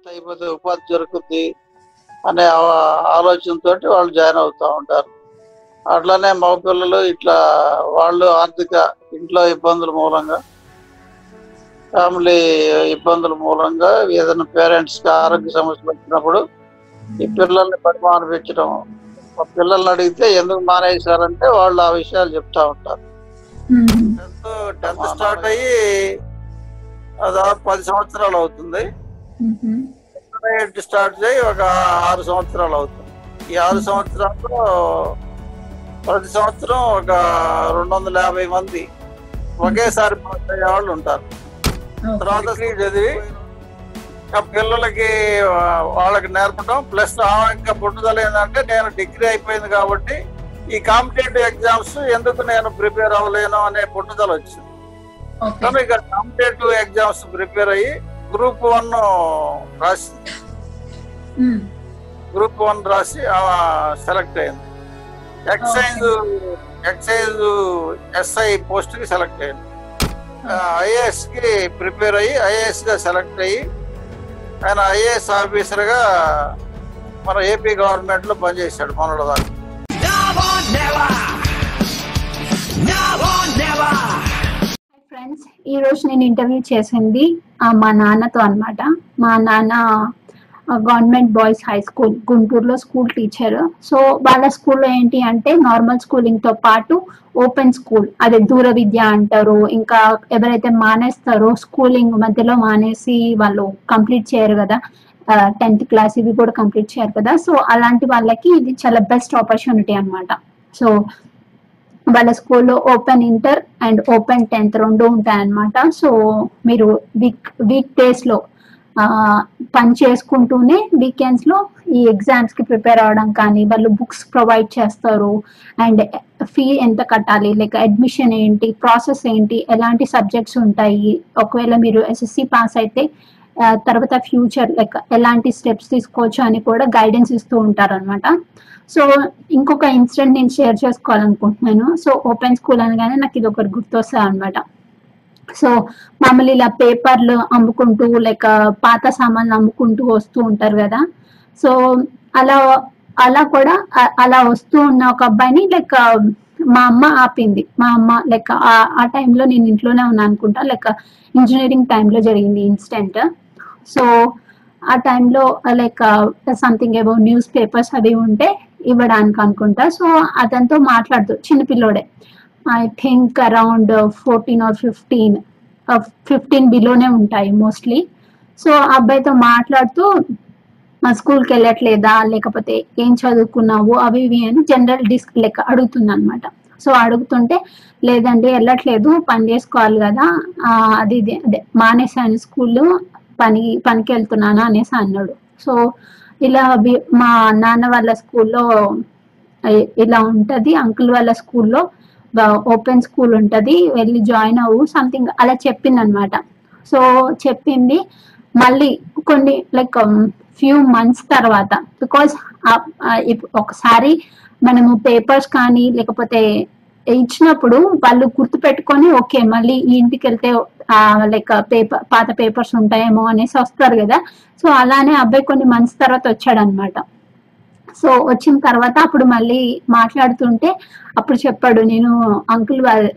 Tenth అయిపోతే ఉపాధి దొరుకుద్ది అనే ఆలోచనతో వాళ్ళు జాయిన్ అవుతూ ఉంటారు. అట్లానే మగ పిల్లలు ఇట్లా వాళ్ళు ఆర్థిక ఇంట్లో ఇబ్బందుల మూలంగా ఫ్యామిలీ ఇబ్బందుల మూలంగా ఏదైనా పేరెంట్స్కి ఆరోగ్య సమస్యలు వచ్చినప్పుడు ఈ పిల్లల్ని పని మానిపించడం పిల్లల్ని అడిగితే ఎందుకు మానేశారంటే వాళ్ళు ఆ విషయాలు చెప్తా ఉంటారు. టెన్త్ టెన్త్ స్టార్ట్ అయ్యి దాదాపు పది సంవత్సరాలు అవుతుంది. స్టార్ట్ చేయి ఒక ఆరు సంవత్సరాలు అవుతుంది. ఈ ఆరు సంవత్సరాల్లో ప్రతి సంవత్సరం ఒక రెండు వందల యాభై మంది ఒకేసారి పాస్ అయ్యే వాళ్ళు ఉంటారు. తర్వాత చదివి పిల్లలకి వాళ్ళకి నేర్పడం ప్లస్ ఇంకా పుట్టుదల ఏంటంటే నేను డిగ్రీ అయిపోయింది కాబట్టి ఈ కాంపిటేటివ్ ఎగ్జామ్స్ ఎందుకు నేను ప్రిపేర్ అవ్వలేను అనే పుట్టుదల వచ్చింది. కానీ ఇక కాంపిటేటివ్ ఎగ్జామ్స్ ప్రిపేర్ అయ్యి గ్రూప్ వన్ రాసి గ్రూప్ వన్ రాసి సెలెక్ట్ అయింది. ఎక్సైజ్ ఎక్సైజ్ ఎస్ఐ పోస్ట్కి సెలెక్ట్ అయింది. ఐఏఎస్కి ప్రిపేర్ అయ్యి ఐఏఎస్గా సెలెక్ట్ అయ్యి ఆయన ఐఏఎస్ ఆఫీసర్గా మన ఏపీ గవర్నమెంట్లో పనిచేశాడు మనోడు దాకా ఫ్రెండ్స్ ఈ రోజు నేను ఇంటర్వ్యూ చేసింది మా నాన్నతో అన్నమాట. మా నాన్న గవర్నమెంట్ బాయ్స్ హై స్కూల్ గుంటూరులో స్కూల్ టీచర్ సో వాళ్ళ స్కూల్లో ఏంటి అంటే నార్మల్ స్కూలింగ్తో పాటు ఓపెన్ స్కూల్ అదే దూర విద్య అంటారు ఇంకా ఎవరైతే మానేస్తారో స్కూలింగ్ మధ్యలో మానేసి వాళ్ళు కంప్లీట్ చేయరు కదా. టెన్త్ క్లాస్ ఇవి కూడా కంప్లీట్ చేయరు కదా. సో అలాంటి వాళ్ళకి ఇది చాలా బెస్ట్ ఆపర్చునిటీ అనమాట సో వాళ్ళ స్కూల్లో open inter and open tenth రెండు ఉంటాయన్నమాట. సో మీరు వీక్ వీక్ డేస్లో పని చేసుకుంటూనే వీకెండ్స్లో ఈ ఎగ్జామ్స్కి ప్రిపేర్ అవ్వడం కానీ వాళ్ళు బుక్స్ ప్రొవైడ్ చేస్తారు అండ్ ఫీ ఎంత కట్టాలి? లైక్ అడ్మిషన్ ఏంటి? ప్రాసెస్ ఏంటి? ఎలాంటి సబ్జెక్ట్స్ ఉంటాయి? ఒకవేళ మీరు ఎస్ఎస్సి పాస్ అయితే తర్వాత ఫ్యూచర్ లైక్ ఎలాంటి స్టెప్స్ తీసుకోవచ్చు అని కూడా గైడెన్స్ ఇస్తూ ఉంటారు అనమాట సో ఇంకొక ఇన్సిడెంట్ నేను షేర్ చేసుకోవాలనుకుంటున్నాను. సో ఓపెన్ స్కూల్ అనగానే నాకు ఇది ఒకటి గుర్తొస్తుంది అనమాట సో మామూలు ఇలా పేపర్లు అమ్ముకుంటూ లైక్ పాత సామాన్లు అమ్ముకుంటూ వస్తూ ఉంటారు కదా. సో అలా అలా కూడా అలా వస్తూ ఉన్న ఒక అబ్బాయిని లైక్ మా అమ్మ ఆపింది. మా అమ్మ లైక్ ఆ టైంలో నేను ఇంట్లోనే ఉన్నా అనుకుంటా. లైక్ ఇంజనీరింగ్ టైంలో జరిగింది ఇన్సిడెంట్. సో ఆ టైంలో లైక్ సంథింగ్ ఏవో న్యూస్ పేపర్స్ అవి ఉంటే ఇవ్వడానికి అనుకుంటా. సో అతనితో మాట్లాడుతూ చిన్నపిల్లోడే I think around fourteen or fifteen fifteen బిలోనే ఉంటాయి మోస్ట్లీ సో ఆ అబ్బాయితో మాట్లాడుతూ మా స్కూల్కి వెళ్ళట్లేదా? లేకపోతే ఏం చదువుకున్నావు? అవి ఇవి అని జనరల్ డిస్క్ లెక్క అడుగుతుంది అనమాట సో అడుగుతుంటే లేదండి వెళ్ళట్లేదు పని చేసుకోవాలి కదా. అది ఇది అదే మానేశాను స్కూల్. పని పనికి వెళ్తున్నాను అనేసి అన్నాడు. సో ఇలా మా నాన్న వాళ్ళ స్కూల్లో ఇలా ఉంటుంది. అంకుల్ వాళ్ళ స్కూల్లో ఓపెన్ స్కూల్ ఉంటుంది. వెళ్ళి జాయిన్ అవ్వు సంథింగ్ అలా చెప్పింది అనమాట సో చెప్పింది. మళ్ళీ కొన్ని లైక్ ఫ్యూ మంత్స్ తర్వాత బికాస్ ఒకసారి మనము పేపర్స్ కానీ లేకపోతే ఇచ్చినప్పుడు వాళ్ళు గుర్తు పెట్టుకొని ఓకే మళ్ళీ ఈ ఇంటికి వెళ్తే లైక్ పేపర్ పాత పేపర్స్ ఉంటాయేమో అనేసి వస్తారు కదా. సో అలానే అబ్బాయి కొన్ని మంత్స్ తర్వాత వచ్చాడు అనమాట సో వచ్చిన తర్వాత అప్పుడు మళ్ళీ మాట్లాడుతుంటే అప్పుడు చెప్పాడు నేను అంకుల్ వాళ్ళ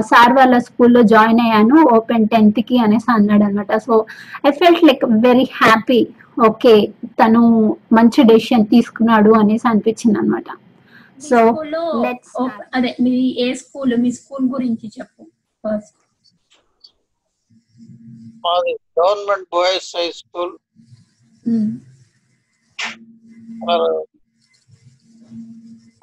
సార్ వాళ్ళ స్కూల్లో జాయిన్ అయ్యాను ఓపెన్ టెన్త్కి అనేసి అన్నాడు అనమాట so I felt like very happy okay తను మంచి డెసిషన్ తీసుకున్నాడు అనేసి అనిపించింది అనమాట సో స్కూల్లో let's start. అదే మీ ఏ స్కూల్ మీ స్కూల్ గురించి చెప్పు ఫస్ట్ మాది గవర్నమెంట్ బాయ్స్ హై స్కూల్.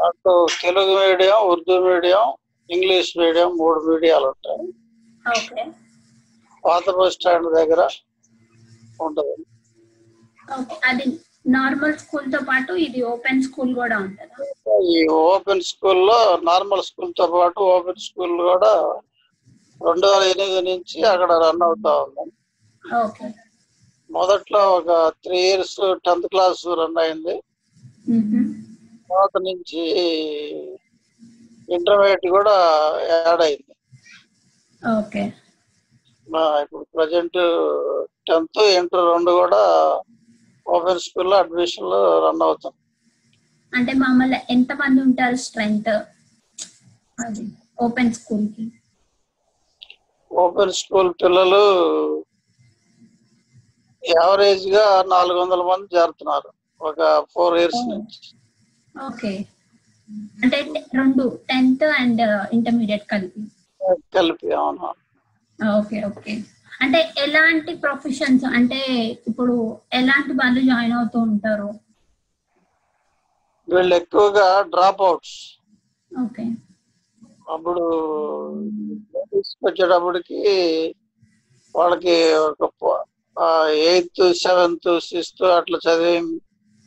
అటు Telugu medium Urdu medium English medium మూడు మీడియాలు ఉంటాయి. ఓకే. పాత బస్ స్టాండ్ దగ్గర ఉంటుంది. ఓకే అది నార్మల్ స్కూల్తో పాటు ఇది ఓపెన్ స్కూల్ కూడా ఉంటుందా? ఈ ఓపెన్ స్కూల్లో నార్మల్ స్కూల్తో పాటు ఓపెన్ స్కూల్ కూడా రెండు వేల ఎనిమిది నుంచి అక్కడ రన్ అవుతా ఉంది. ఓకే. మొదట్లో ఒక three years tenth class run అయింది. తర్వాత నుంచి ఇంటర్మీడియట్ కూడా యాడ్ అయింది. ఓకే. ఇప్పుడు ప్రజెంట్ టెన్త్ ఇంటర్ రెండు కూడా ఓపెన్ స్కూల్లో అడ్మిషన్లు రన్ అవుతాం. అంటే మామూలు ఎంత మంది ఉంటారు స్ట్రెంగ్త్? అది ఓపెన్ స్కూల్కి ఓపెన్ స్కూల్ పిల్లలు యావరేజ్గా నాలుగు వందల మంది చేరుతున్నారు. ఒక ఫోర్ ఇయర్స్ నుంచి. ఓకే. అంటే రెండు టెన్త్ అండ్ ఇంటర్మీడియట్ కలిపి. కలిపి అవును. Okay okay. అంటే ఎలాంటి ప్రొఫెషన్స్ అంటే ఇప్పుడు ఎలాంటి వాళ్ళు జాయిన్ అవుతూ ఉంటారు? వీళ్ళు ఎక్కువగా డ్రాప్ అవుట్స్ ఓకే. అప్పుడు వచ్చేటప్పటికి వాళ్ళకి ఒక ఎయిత్ సెవెంత్ సిక్స్త్ అట్లా చదివి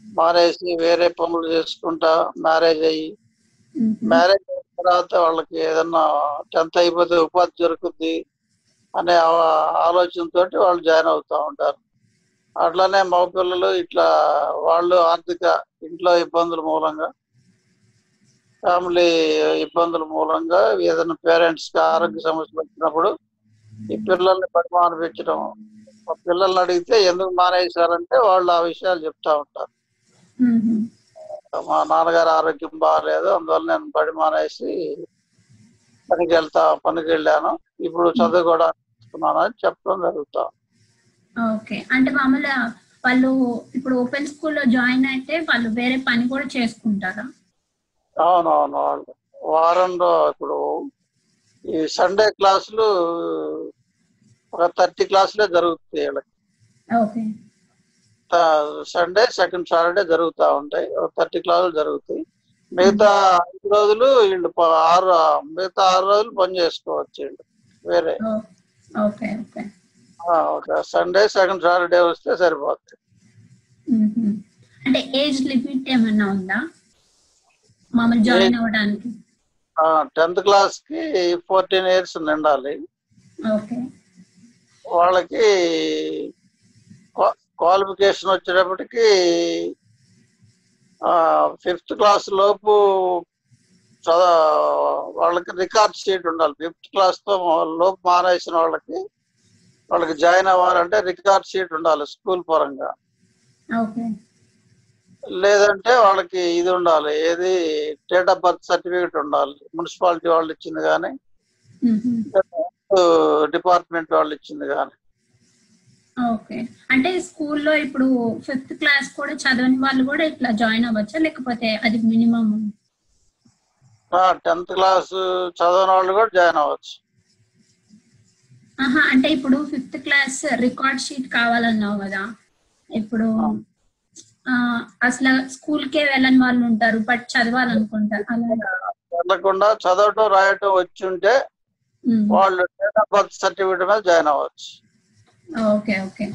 మానేసి వేరే పనులు చేసుకుంటా మ్యారేజ్ అయ్యి మ్యారేజ్ అయిన తర్వాత వాళ్ళకి ఏదన్నా టెన్త్ అయిపోతే ఉపాధి దొరుకుద్ది. అనే ఆ- ఆలోచనతో వాళ్ళు జాయిన్ అవుతా ఉంటారు. అట్లానే మగ పిల్లలు ఇట్లా వాళ్ళు ఆర్థిక ఇంట్లో ఇబ్బందుల మూలంగా ఫ్యామిలీ ఇబ్బందుల మూలంగా ఏదైనా పేరెంట్స్కి ఆరోగ్య సమస్యలు వచ్చినప్పుడు ఈ పిల్లల్ని ఆ పిల్లల్ని అడిగితే ఎందుకు మానేశారంటే వాళ్ళు ఆ విషయాలు చెప్తా ఉంటారు. మా నాన్నగారు ఆరోగ్యం బాగాలేదు అందువల్ల నేను పడి మానేసి పనికి వెళ్తా పనికి వెళ్ళాను ఇప్పుడు చదువు నేర్చుకున్నాను అని చెప్పడం జరుగుతా. ఓకే. అంటే మామూలుగా వాళ్ళు ఇప్పుడు ఓపెన్ స్కూల్లో జాయిన్ అయితే వాళ్ళు వేరే పని కూడా చేసుకుంటారా? అవునవును. వారంలో ఇప్పుడు ఈ సండే క్లాసులు ఒక థర్టీ క్లాసులే జరుగుతాయి వీళ్ళకి. సండే సెకండ్ సాటర్డే జరుగుతూ ఉంటాయి. ఒక థర్టీ క్లాసులు జరుగుతాయి. మిగతా ఐదు రోజులు వీళ్ళు ఆరు మిగతా ఆరు రోజులు పని చేసుకోవచ్చు వీళ్ళు వేరే. Okay okay. ఒక సండే సెకండ్ సాటర్డే వస్తే సరిపోతుంది అంటే ఏజ్ లిమిట్ ఏమన్నా ఉందా? మామూలు జాయిన్ అవ్వడానికి? టెన్త్ క్లాస్కి ఫోర్టీన్ ఇయర్స్ నిండాలి వాళ్ళకి క్వాలిఫికేషన్ వచ్చేటప్పటికి ఫిఫ్త్ క్లాస్ లోపు వాళ్ళకి రికార్డ్ షీట్ ఉండాలి. ఫిఫ్త్ క్లాస్తో లోపు మానేసిన వాళ్ళకి వాళ్ళకి జాయిన్ అవ్వాలంటే రికార్డ్ షీట్ ఉండాలి స్కూల్ పరంగా. లేదంటే వాళ్ళకి ఇది ఉండాలి ఏది డేట్ ఆఫ్ బర్త్ సర్టిఫికేట్ ఉండాలి. మున్సిపాలిటీ వాళ్ళు ఇచ్చింది కానీ డిపార్ట్మెంట్ వాళ్ళు ఇచ్చింది కానీ. ఓకే. అంటే స్కూల్లో ఇప్పుడు ఫిఫ్త్ క్లాస్ కూడా చదవని వాళ్ళు కూడా ఇట్లా జాయిన్ అవ్వచ్చా? లేకపోతే అది మినిమం టెన్త్ క్లాస్ చదవని వాళ్ళు కూడా జాయిన్ అవ్వచ్చు. ఆహా అంటే ఇప్పుడు ఫిఫ్త్ క్లాస్ రికార్డ్ షీట్ కావాలన్నావు కదా. ఇప్పుడు అసలు స్కూల్ కే వెళ్ళని వాళ్ళు ఉంటారు బట్ చదవాలనుకుంటారు. అలా. వెళ్ళకుండా చదవటం రాయటం వచ్చి ఉంటే. వాళ్ళు డేట్ ఆఫ్ బర్త్ సర్టిఫికేట్ మీద జాయిన్ అవ్వచ్చు. Okay okay.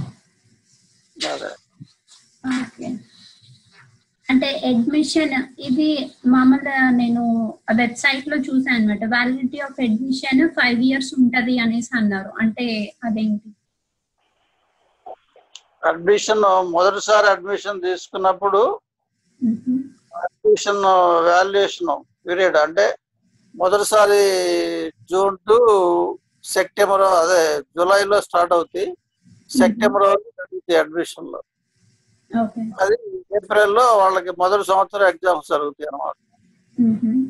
ఓకే. అంటే అడ్మిషన్ ఇది మామూలుగా నేను వెబ్సైట్లో చూసాను అనమాట validity of admission five years ఉంటది అనేసి అన్నారు. అంటే అదేంటి? అడ్మిషన్ మొదటిసారి అడ్మిషన్ తీసుకున్నప్పుడు. అడ్మిషన్ వాల్యుయేషన్ పీరియడ్ అంటే మొదటిసారి జూన్ టు సెప్టెంబర్ అదే జూలైలో స్టార్ట్ అవుతాయి. సెప్టెంబర్ వరకు అడ్మిషన్లు అది ఏప్రిల్లో వాళ్ళకి మొదటి సంవత్సరం ఎగ్జామ్స్ జరుగుతాయి అన్నమాట. మ్మ్.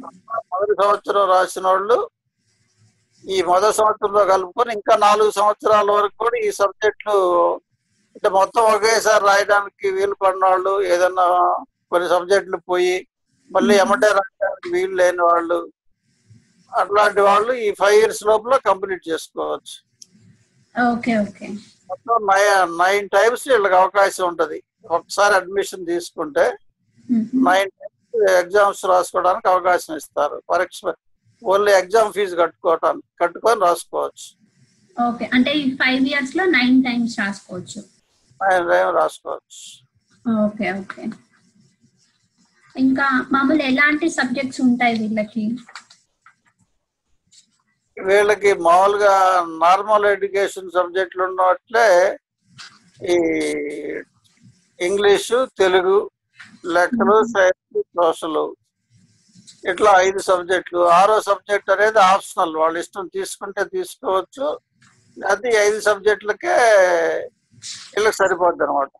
మొదటి సంవత్సరం రాసిన వాళ్ళు ఈ మొదటి సంవత్సరంలో కలుపుకొని ఇంకా నాలుగు సంవత్సరాల వరకు కూడా ఈ సబ్జెక్టులు అంటే మొత్తం ఒకేసారి రాయడానికి వీలు పడిన వాళ్ళు ఏదన్నా కొన్ని సబ్జెక్టులు పోయి మళ్ళీ ఎమ్మటే రాయడానికి వీలు లేని వాళ్ళు అట్లాంటి వాళ్ళు ఈ ఫైవ్ ఇయర్స్ లోపల కంప్లీట్ చేసుకోవచ్చు. మొత్తం నైన్ నైన్ టైమ్స్ వీళ్ళకి అవకాశం ఉంటది. ఒకసారి అడ్మిషన్ తీసుకుంటే. నైన్ ఎగ్జామ్స్ రాసుకోవడానికి అవకాశం ఇస్తారు. పరీక్ష ఓన్లీ ఎగ్జామ్ ఫీజు కట్టుకోవటానికి కట్టుకొని రాసుకోవచ్చు. ఓకే. అంటే ఈ ఫైవ్ ఇయర్స్లో నైన్ టైమ్స్ రాసుకోవచ్చు. నైన్ టైం రాసుకోవచ్చు. Okay okay. ఇంకా మామూలు ఎలాంటి సబ్జెక్ట్స్ ఉంటాయి వీళ్ళకి? వీళ్ళకి మామూలుగా నార్మల్ ఎడ్యుకేషన్ సబ్జెక్టులు ఉన్నట్లే ఈ ఇంగ్లీషు తెలుగు లెక్కలు సైన్స్ సోషల్. ఇట్లా ఐదు సబ్జెక్టులు. ఆరో సబ్జెక్ట్ అనేది ఆప్షనల్. వాళ్ళ ఇష్టం తీసుకుంటే తీసుకోవచ్చు. అది ఐదు సబ్జెక్టులకే వీళ్ళకి సరిపోద్ది అనమాట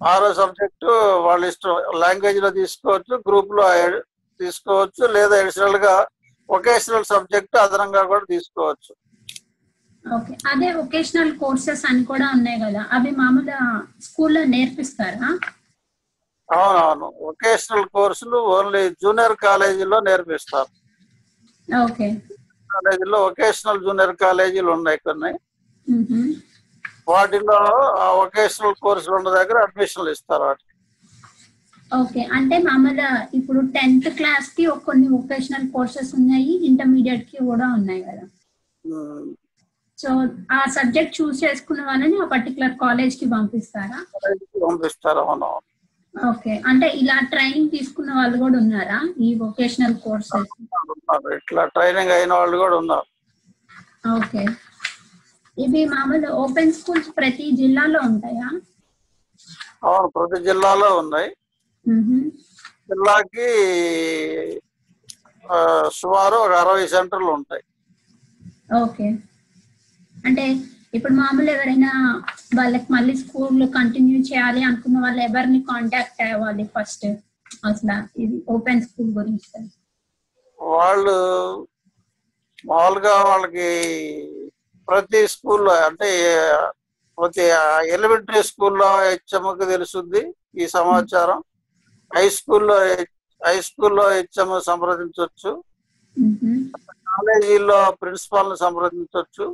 ఆరో సబ్జెక్టు వాళ్ళ ఇష్టం. లాంగ్వేజ్లో తీసుకోవచ్చు గ్రూప్లో తీసుకోవచ్చు లేదా అడిషనల్గా వొకేషనల్ సబ్జెక్ట్ అదనంగా కూడా తీసుకోవచ్చు. ఓకే. అదే వొకేషనల్ కోర్సెస్ అని కూడా ఉన్నాయి కదా. అవి మామూలుగా స్కూల్లో నేర్పిస్తారా? అవునవును వొకేషనల్ కోర్సులు ఓన్లీ జూనియర్ కాలేజీలో నేర్పిస్తారు. ఓకే. కాలేజీలో వొకేషనల్ జూనియర్ కాలేజీలు ఉన్నాయి కొన్ని. వాటిలో ఆ వొకేషనల్ కోర్సులు ఉన్న దగ్గర అడ్మిషన్లు ఇస్తారు వాటికి. ఓకే. అంటే మామూలుగా ఇప్పుడు టెన్త్ క్లాస్కి కొన్ని వొకేషనల్ కోర్సెస్ ఉన్నాయి ఇంటర్మీడియట్కి కూడా ఉన్నాయి కదా. సో ఆ సబ్జెక్ట్ చూస్ చేసుకున్న వాళ్ళని ఆ పర్టికులర్ కాలేజ్కి పంపిస్తారా పంపిస్తారు? అవును. ఓకే. అంటే ఇలా ట్రైనింగ్ తీసుకున్న వాళ్ళు కూడా ఉన్నారా? ఈ వొకేషనల్ కోర్సెస్. ఇట్లా ట్రైనింగ్ అయిన వాళ్ళు కూడా ఉన్నారు. ఓకే. ఇవి మామూలు ఓపెన్ స్కూల్స్ ప్రతి జిల్లాలో ఉంటాయా? అవును. ప్రతి జిల్లాలో ఉన్నాయి. జిల్లాకి సుమారు ఒక అరవై సెంటర్లు ఉంటాయి. ఓకే. అంటే ఇప్పుడు మామూలు ఎవరైనా వాళ్ళకి మళ్ళీ స్కూల్ కంటిన్యూ చేయాలి అనుకున్న వాళ్ళు ఎవరిని కాంటాక్ట్ అవ్వాలి ఫస్ట్ అసలు ఇది ఓపెన్ స్కూల్ గురించి వాళ్ళు మామూలుగా వాళ్ళకి ప్రతి స్కూల్లో అంటే ప్రతి ఎలిమెంటరీ స్కూల్లో హెచ్ఎంకి తెలుసుద్ది ఈ సమాచారం. హై స్కూల్లో హై స్కూల్లో హెచ్ఎం సంప్రదించవచ్చు. కాలేజీల్లో ప్రిన్సిపాల్ని సంప్రదించవచ్చు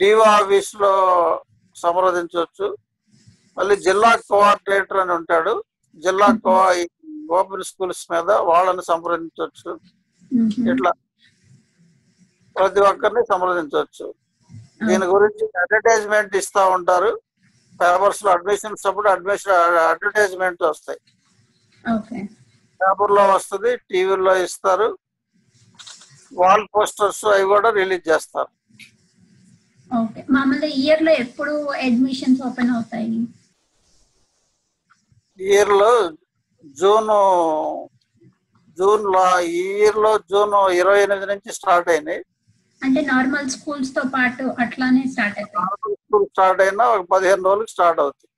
డిఓ ఆఫీస్లో సంప్రదించవచ్చు. మళ్ళీ జిల్లా కోఆర్డినేటర్ అని ఉంటాడు. జిల్లా కో ఓపెన్ స్కూల్స్ మీద వాళ్ళని సంప్రదించవచ్చు. ఇట్లా ప్రతి ఒక్కరిని సంప్రదించవచ్చు. దీని గురించి అడ్వర్టైజ్మెంట్ ఇస్తా ఉంటారు. పేపర్స్లో అడ్మిషన్స్ అప్పుడు అడ్మిషన్ అడ్వర్టైజ్మెంట్ వస్తాయి. పేపర్లో వస్తుంది టీవీలో ఇస్తారు. వాల్ పోస్టర్స్ అవి కూడా రిలీజ్ చేస్తారు. ఓకే. మామూలుగా ఇయర్లో ఎప్పుడు అడ్మిషన్స్ ఓపెన్ అవుతాయి? ఇయర్లో జూన్ జూన్లో ఇయర్లో జూన్ ఇరవై ఎనిమిది నుంచి స్టార్ట్ అయినాయి. అంటే నార్మల్ స్కూల్స్తో పాటు అట్లానే స్టార్ట్ అవుతాయి స్కూల్ స్టార్ట్ అయినా ఒక పదిహేను రోజులకు స్టార్ట్ అవుతుంది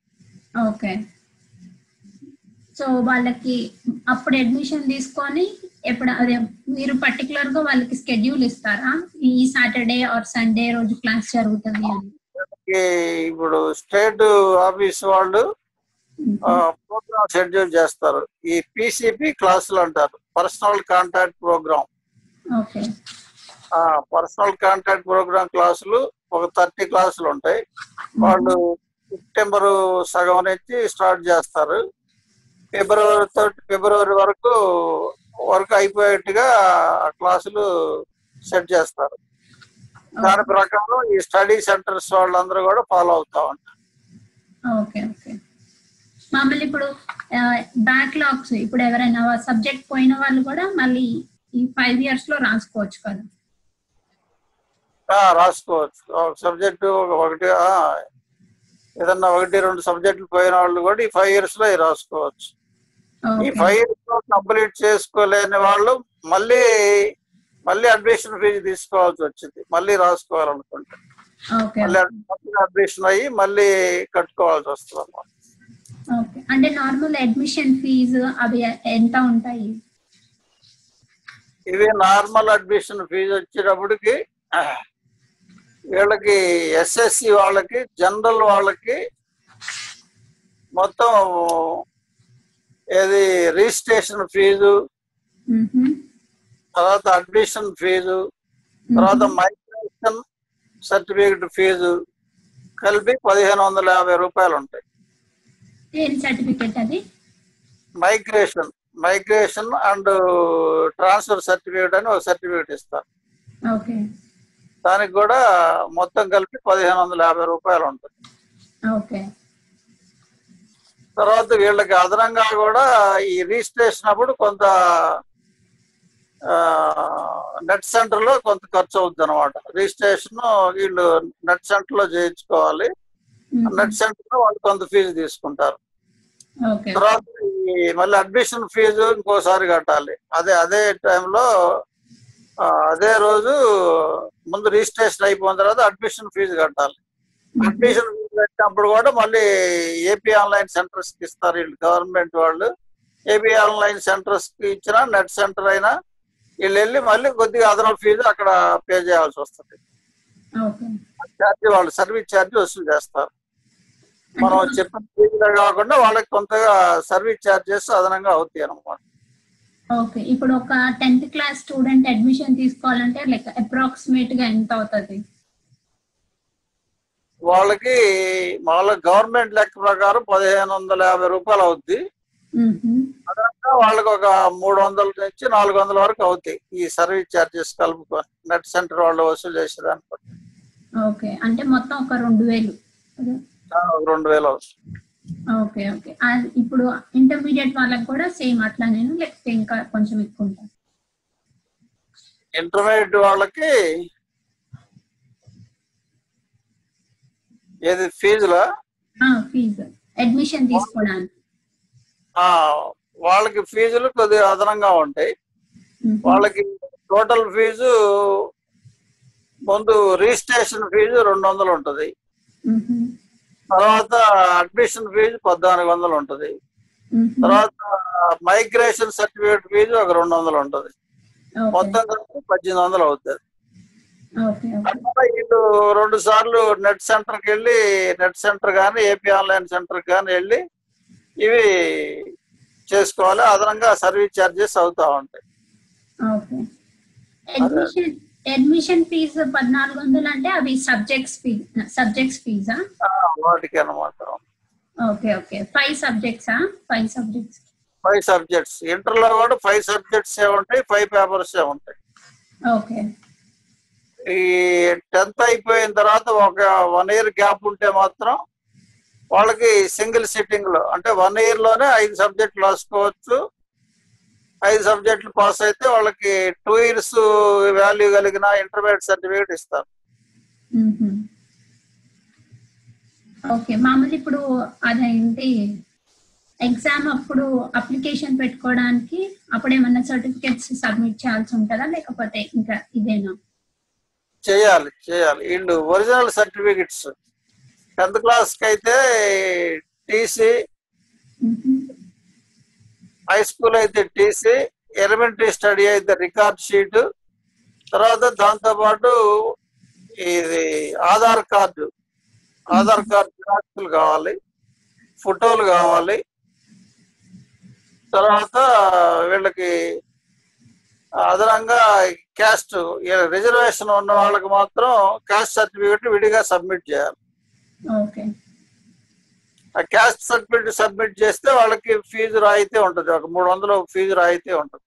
ఓకే. సో వాళ్ళకి అప్పుడు అడ్మిషన్ తీసుకొని ఎప్పుడు అదే మీరు పర్టికులర్గా వాళ్ళకి స్కెడ్యూల్ ఇస్తారా? ఈ సాటర్డే ఆర్ సండే రోజు క్లాస్ జరుగుతుంది అని. ఇప్పుడు స్టేట్ ఆఫీస్ వాళ్ళు ప్రోగ్రామ్ షెడ్యూల్ చేస్తారు. ఈ పిసిపి క్లాసులు అంటారు. Personal contact program personal contact program క్లాసులు ఒక థర్టీ క్లాసులు ఉంటాయి. వాళ్ళు సెప్టెంబర్ సగం నుంచి స్టార్ట్ చేస్తారు. ఫిబ్రవరి థర్టీ ఫిబ్రవరి వరకు వర్క్ అయిపోయేట్టుగా క్లాసులు సెట్ చేస్తారు. దాని ప్రకారం ఈ స్టడీ సెంటర్స్ వాళ్ళందరూ కూడా ఫాలో అవుతా ఉంటారు. Okay okay. మామూలు ఇప్పుడు బ్యాక్లాగ్స్ ఇప్పుడు ఎవరైనా సబ్జెక్ట్ పోయిన వాళ్ళు కూడా మళ్ళీ ఈ ఫైవ్ ఇయర్స్లో రాసుకోవచ్చు కదా? రాసుకోవచ్చు. సబ్జెక్టు ఒకటి ఏదన్నా ఒకటి రెండు సబ్జెక్టులు పోయిన వాళ్ళు కూడా ఈ ఫైవ్ ఇయర్స్లో రాసుకోవచ్చు. ఈ ఫైవ్ ఇయర్స్లో కంప్లీట్ చేసుకోలేని వాళ్ళు మళ్ళీ మళ్ళీ అడ్మిషన్ ఫీజు తీసుకోవాల్సి వచ్చింది. మళ్ళీ రాసుకోవాలనుకుంటే. మళ్ళీ అడ్మిషన్ అయ్యి మళ్ళీ కట్టుకోవాల్సి వస్తుంది అన్నమాట. అంటే నార్మల్ అడ్మిషన్ ఫీజు అవి ఎంత ఉంటాయి? ఇవి నార్మల్ అడ్మిషన్ ఫీజు వచ్చేటప్పటికి వీళ్ళకి ఎస్ఎస్సి వాళ్ళకి జనరల్ వాళ్ళకి మొత్తం ఏది రిజిస్ట్రేషన్ ఫీజు. తర్వాత అడ్మిషన్ ఫీజు తర్వాత మైగ్రేషన్ సర్టిఫికేట్ ఫీజు కలిపి పదిహేను వందల యాభై రూపాయలు ఉంటాయి. ఏం సర్టిఫికేట్ అది? Migration migration and transfer certificate అని ఒక సర్టిఫికేట్ ఇస్తారు. ఓకే. దానికి కూడా మొత్తం కలిపి పదిహేను వందల యాభై రూపాయలు ఉంటుంది. తర్వాత వీళ్ళకి అదనంగా కూడా ఈ రిజిస్ట్రేషన్ అప్పుడు కొంత నెట్ సెంటర్లో కొంత ఖర్చు అవుతుంది అనమాట రిజిస్ట్రేషన్ వీళ్ళు నెట్ సెంటర్లో చేయించుకోవాలి నెట్ సెంటర్లో వాళ్ళు కొంత ఫీజు తీసుకుంటారు. తర్వాత మళ్ళీ అడ్మిషన్ ఫీజు ఇంకోసారి కట్టాలి. అదే అదే టైంలో అదే రోజు ముందు రిజిస్ట్రేషన్ అయిపోయిన తర్వాత అడ్మిషన్ ఫీజు కట్టాలి. అడ్మిషన్ పెట్టినప్పుడు కూడా మళ్ళీ ఏపీ ఆన్లైన్ సెంటర్స్కి ఇస్తారు వీళ్ళు. గవర్నమెంట్ వాళ్ళు ఏపీ ఆన్లైన్ సెంటర్స్కి ఇచ్చిన నెట్ సెంటర్ అయినా వీళ్ళు వెళ్ళి మళ్ళీ కొద్దిగా అదనపు ఫీజు అక్కడ పే చేయాల్సి వస్తుంది. ఛార్జ్ వాళ్ళు సర్వీస్ ఛార్జ్ వసూలు చేస్తారు. మనం చెప్పిన ఫీజులో కాకుండా వాళ్ళకి కొంతగా సర్వీస్ ఛార్జెస్ అదనంగా అవుతాయి అనమాట ఓకే ఇప్పుడు ఒక టెన్త్ క్లాస్ స్టూడెంట్ అడ్మిషన్ తీసుకోవాలంటే లైక్ అప్రాక్సిమేట్గా ఎంత అవుతుంది? వాళ్ళకి వాళ్ళ గవర్నమెంట్ లెక్క ప్రకారం పదిహేను వందల యాభై రూపాయలు అవుద్ది. అదనంగా వాళ్ళకి ఒక మూడు వందల నుంచి నాలుగు వందల వరకు అవుతాయి ఈ సర్వీస్ ఛార్జెస్ కలుపుకొని నెట్ సెంటర్ వాళ్ళు వసూలు చేసేదాన్ని బట్టి. ఓకే అంటే మొత్తం ఒక రెండు వేలు. రెండు వేలు అవుతుంది. Okay okay. ఇప్పుడు ఇంటర్మీడియట్ వాళ్ళకి కూడా సేమ్ అట్లానేనా? లేకపోతే ఇంకా కొంచెం ఎక్కువ ఉంటుంది ఇంటర్మీడియట్ వాళ్ళకి ఏది ఫీజులో? ఫీజు. అడ్మిషన్ తీసుకోవడానికి. ఆ, వాళ్ళకి ఫీజులు కొద్దిగా అదనంగా ఉంటాయి. వాళ్ళకి టోటల్ ఫీజు ముందు రిజిస్ట్రేషన్ ఫీజు రెండు వందలు ఉంటుంది. తర్వాత అడ్మిషన్ ఫీజు పద్నాలుగు వందలు ఉంటుంది. తర్వాత మైగ్రేషన్ సర్టిఫికేట్ ఫీజు ఒక రెండు వందలు ఉంటుంది. మొత్తం కలిపి పద్దెనిమిది వందలు అవుతుంది. Okay okay. వీళ్ళు రెండు సార్లు నెట్ సెంటర్కి వెళ్ళి నెట్ సెంటర్ కానీ ఏపీ ఆన్లైన్ సెంటర్ కానీ వెళ్ళి ఇవి చేసుకోవాలి. అదనంగా సర్వీస్ ఛార్జెస్ అవుతా ఉంటాయి. ఓకే. అడ్మిషన్ ఫీజు పద్నాలుగు వందలు అంటే అవి సబ్జెక్ట్స్ ఫీ సబ్జెక్ట్స్ ఫీజా వాటికి అనమాట ఓకే ఓకే ఫైవ్ సబ్జెక్ట్సా ఫైవ్ సబ్జెక్ట్స్ ఫైవ్ సబ్జెక్ట్స్ ఇంటర్లో కూడా ఫైవ్ సబ్జెక్ట్స్ ఏ ఉంటాయి ఫైవ్ పేపర్స్ ఏ ఉంటాయి. ఓకే ఈ టెన్త్ అయిపోయిన తర్వాత ఒక వన్ ఇయర్ గ్యాప్ ఉంటే మాత్రం వాళ్ళకి సింగిల్ సిట్టింగ్లో అంటే వన్ ఇయర్లోనే ఐదు సబ్జెక్టులు రాసుకోవచ్చు. ఐదు సబ్జెక్టులు పాస్ అయితే వాళ్ళకి టూ ఇయర్స్ వాల్యూ కలిగిన ఇంటర్మీడియట్ సర్టిఫికేట్ ఇస్తారు. ఓకే మామూలు ఇప్పుడు అదేంటి ఎగ్జామ్ అప్పుడు అప్లికేషన్ పెట్టుకోవడానికి అప్పుడు ఏమన్నా సర్టిఫికేట్స్ సబ్మిట్ చేయాల్సి ఉంటుందా? లేకపోతే ఇంకా ఇదేనా? చేయాలి చేయాలి. వీళ్ళు ఒరిజినల్ సర్టిఫికెట్స్. టెన్త్ క్లాస్కి అయితే టీసీ. హై స్కూల్ అయితే టీసీ ఎలిమెంటరీ స్టడీ అయితే రికార్డ్ షీట్ తర్వాత దాంతో పాటు ఇది ఆధార్ కార్డు. ఆధార్ కార్డు జిరాక్స్లు కావాలి ఫోటోలు కావాలి. తర్వాత వీళ్ళకి అదనంగా క్యాస్ట్ రిజర్వేషన్ ఉన్న వాళ్ళకి మాత్రం క్యాస్ట్ సర్టిఫికేట్ విడిగా సబ్మిట్ చేయాలి. క్యాస్ట్ సర్టిఫికేట్ సబ్మిట్ చేస్తే వాళ్ళకి ఫీజు రాయితీ ఉంటుంది. ఒక మూడు వందలు ఫీజు రాయితీ ఉంటుంది.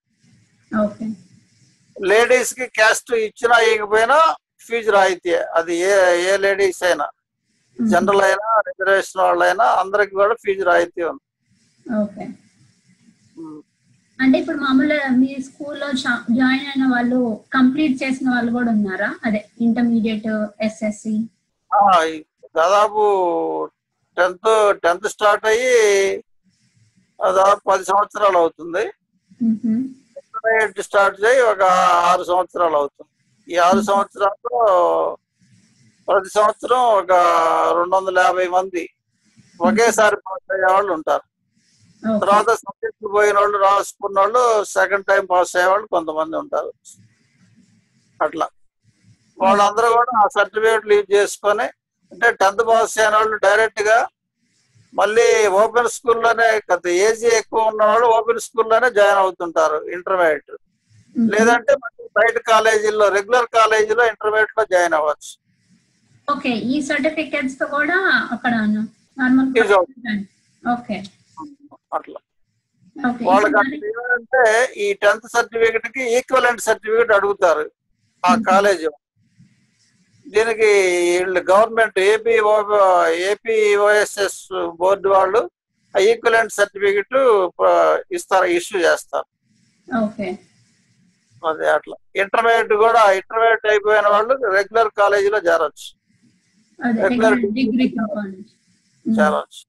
లేడీస్కి క్యాస్ట్ ఇచ్చినా ఇవ్వకపోయినా ఫీజు రాయితీ అది ఏ ఏ లేడీస్ అయినా జనరల్ అయినా రిజర్వేషన్ వాళ్ళైనా అందరికి కూడా ఫీజు రాయితీ ఉంది ఓకే. అంటే ఇప్పుడు మామూలుగా మీ స్కూల్లో జాయిన్ అయిన వాళ్ళు కంప్లీట్ చేసిన వాళ్ళు కూడా ఉన్నారా? అదే ఇంటర్మీడియట్ ఎస్ఎస్సి? దాదాపు టెన్త్ టెన్త్ స్టార్ట్ అయ్యి దాదాపు పది సంవత్సరాలు అవుతుంది. ఇంటర్మీడియట్ స్టార్ట్ చేయి ఒక ఆరు సంవత్సరాలు అవుతుంది. ఈ ఆరు సంవత్సరాల్లో ప్రతి సంవత్సరం ఒక రెండు వందల యాభై మంది ఒకేసారి పాస్ అయ్యే వాళ్ళు ఉంటారు. తర్వాత సబ్జెక్ట్ పోయిన వాళ్ళు రాసుకున్న వాళ్ళు సెకండ్ టైం పాస్ అయ్యే వాళ్ళు కొంతమంది ఉంటారు. అట్లా. వాళ్ళందరూ కూడా ఆ సర్టిఫికేట్ లీవ్ చేసుకొని అంటే టెన్త్ పాస్ అయిన వాళ్ళు డైరెక్ట్గా మళ్ళీ ఓపెన్ స్కూల్లోనే కొంత ఏజీ ఎక్కువ ఉన్న వాళ్ళు ఓపెన్ స్కూల్లోనే జాయిన్ అవుతుంటారు ఇంటర్మీడియట్ లేదంటే బయట కాలేజీల్లో రెగ్యులర్ కాలేజీలో ఇంటర్మీడియట్లో జాయిన్ అవ్వచ్చు. ఓకే ఈ సర్టిఫికేట్స్తో కూడా అక్కడ నార్మల్ Use ఓకే. అట్లా. వాళ్ళకి ఈ టెన్త్ సర్టిఫికేట్కి ఈక్వలెంట్ సర్టిఫికేట్ అడుగుతారు ఆ కాలేజ్ దీనికి వీళ్ళు government AP AP OSS board వాళ్ళు ఈక్వలెంట్ సర్టిఫికేట్ ఇస్తారు ఇష్యూ చేస్తారు. అదే అట్లా. ఇంటర్మీడియట్ కూడా ఇంటర్మీడియట్ అయిపోయిన వాళ్ళు రెగ్యులర్ కాలేజీలో చేరొచ్చు. కాలేజ్. చేరొచ్చు.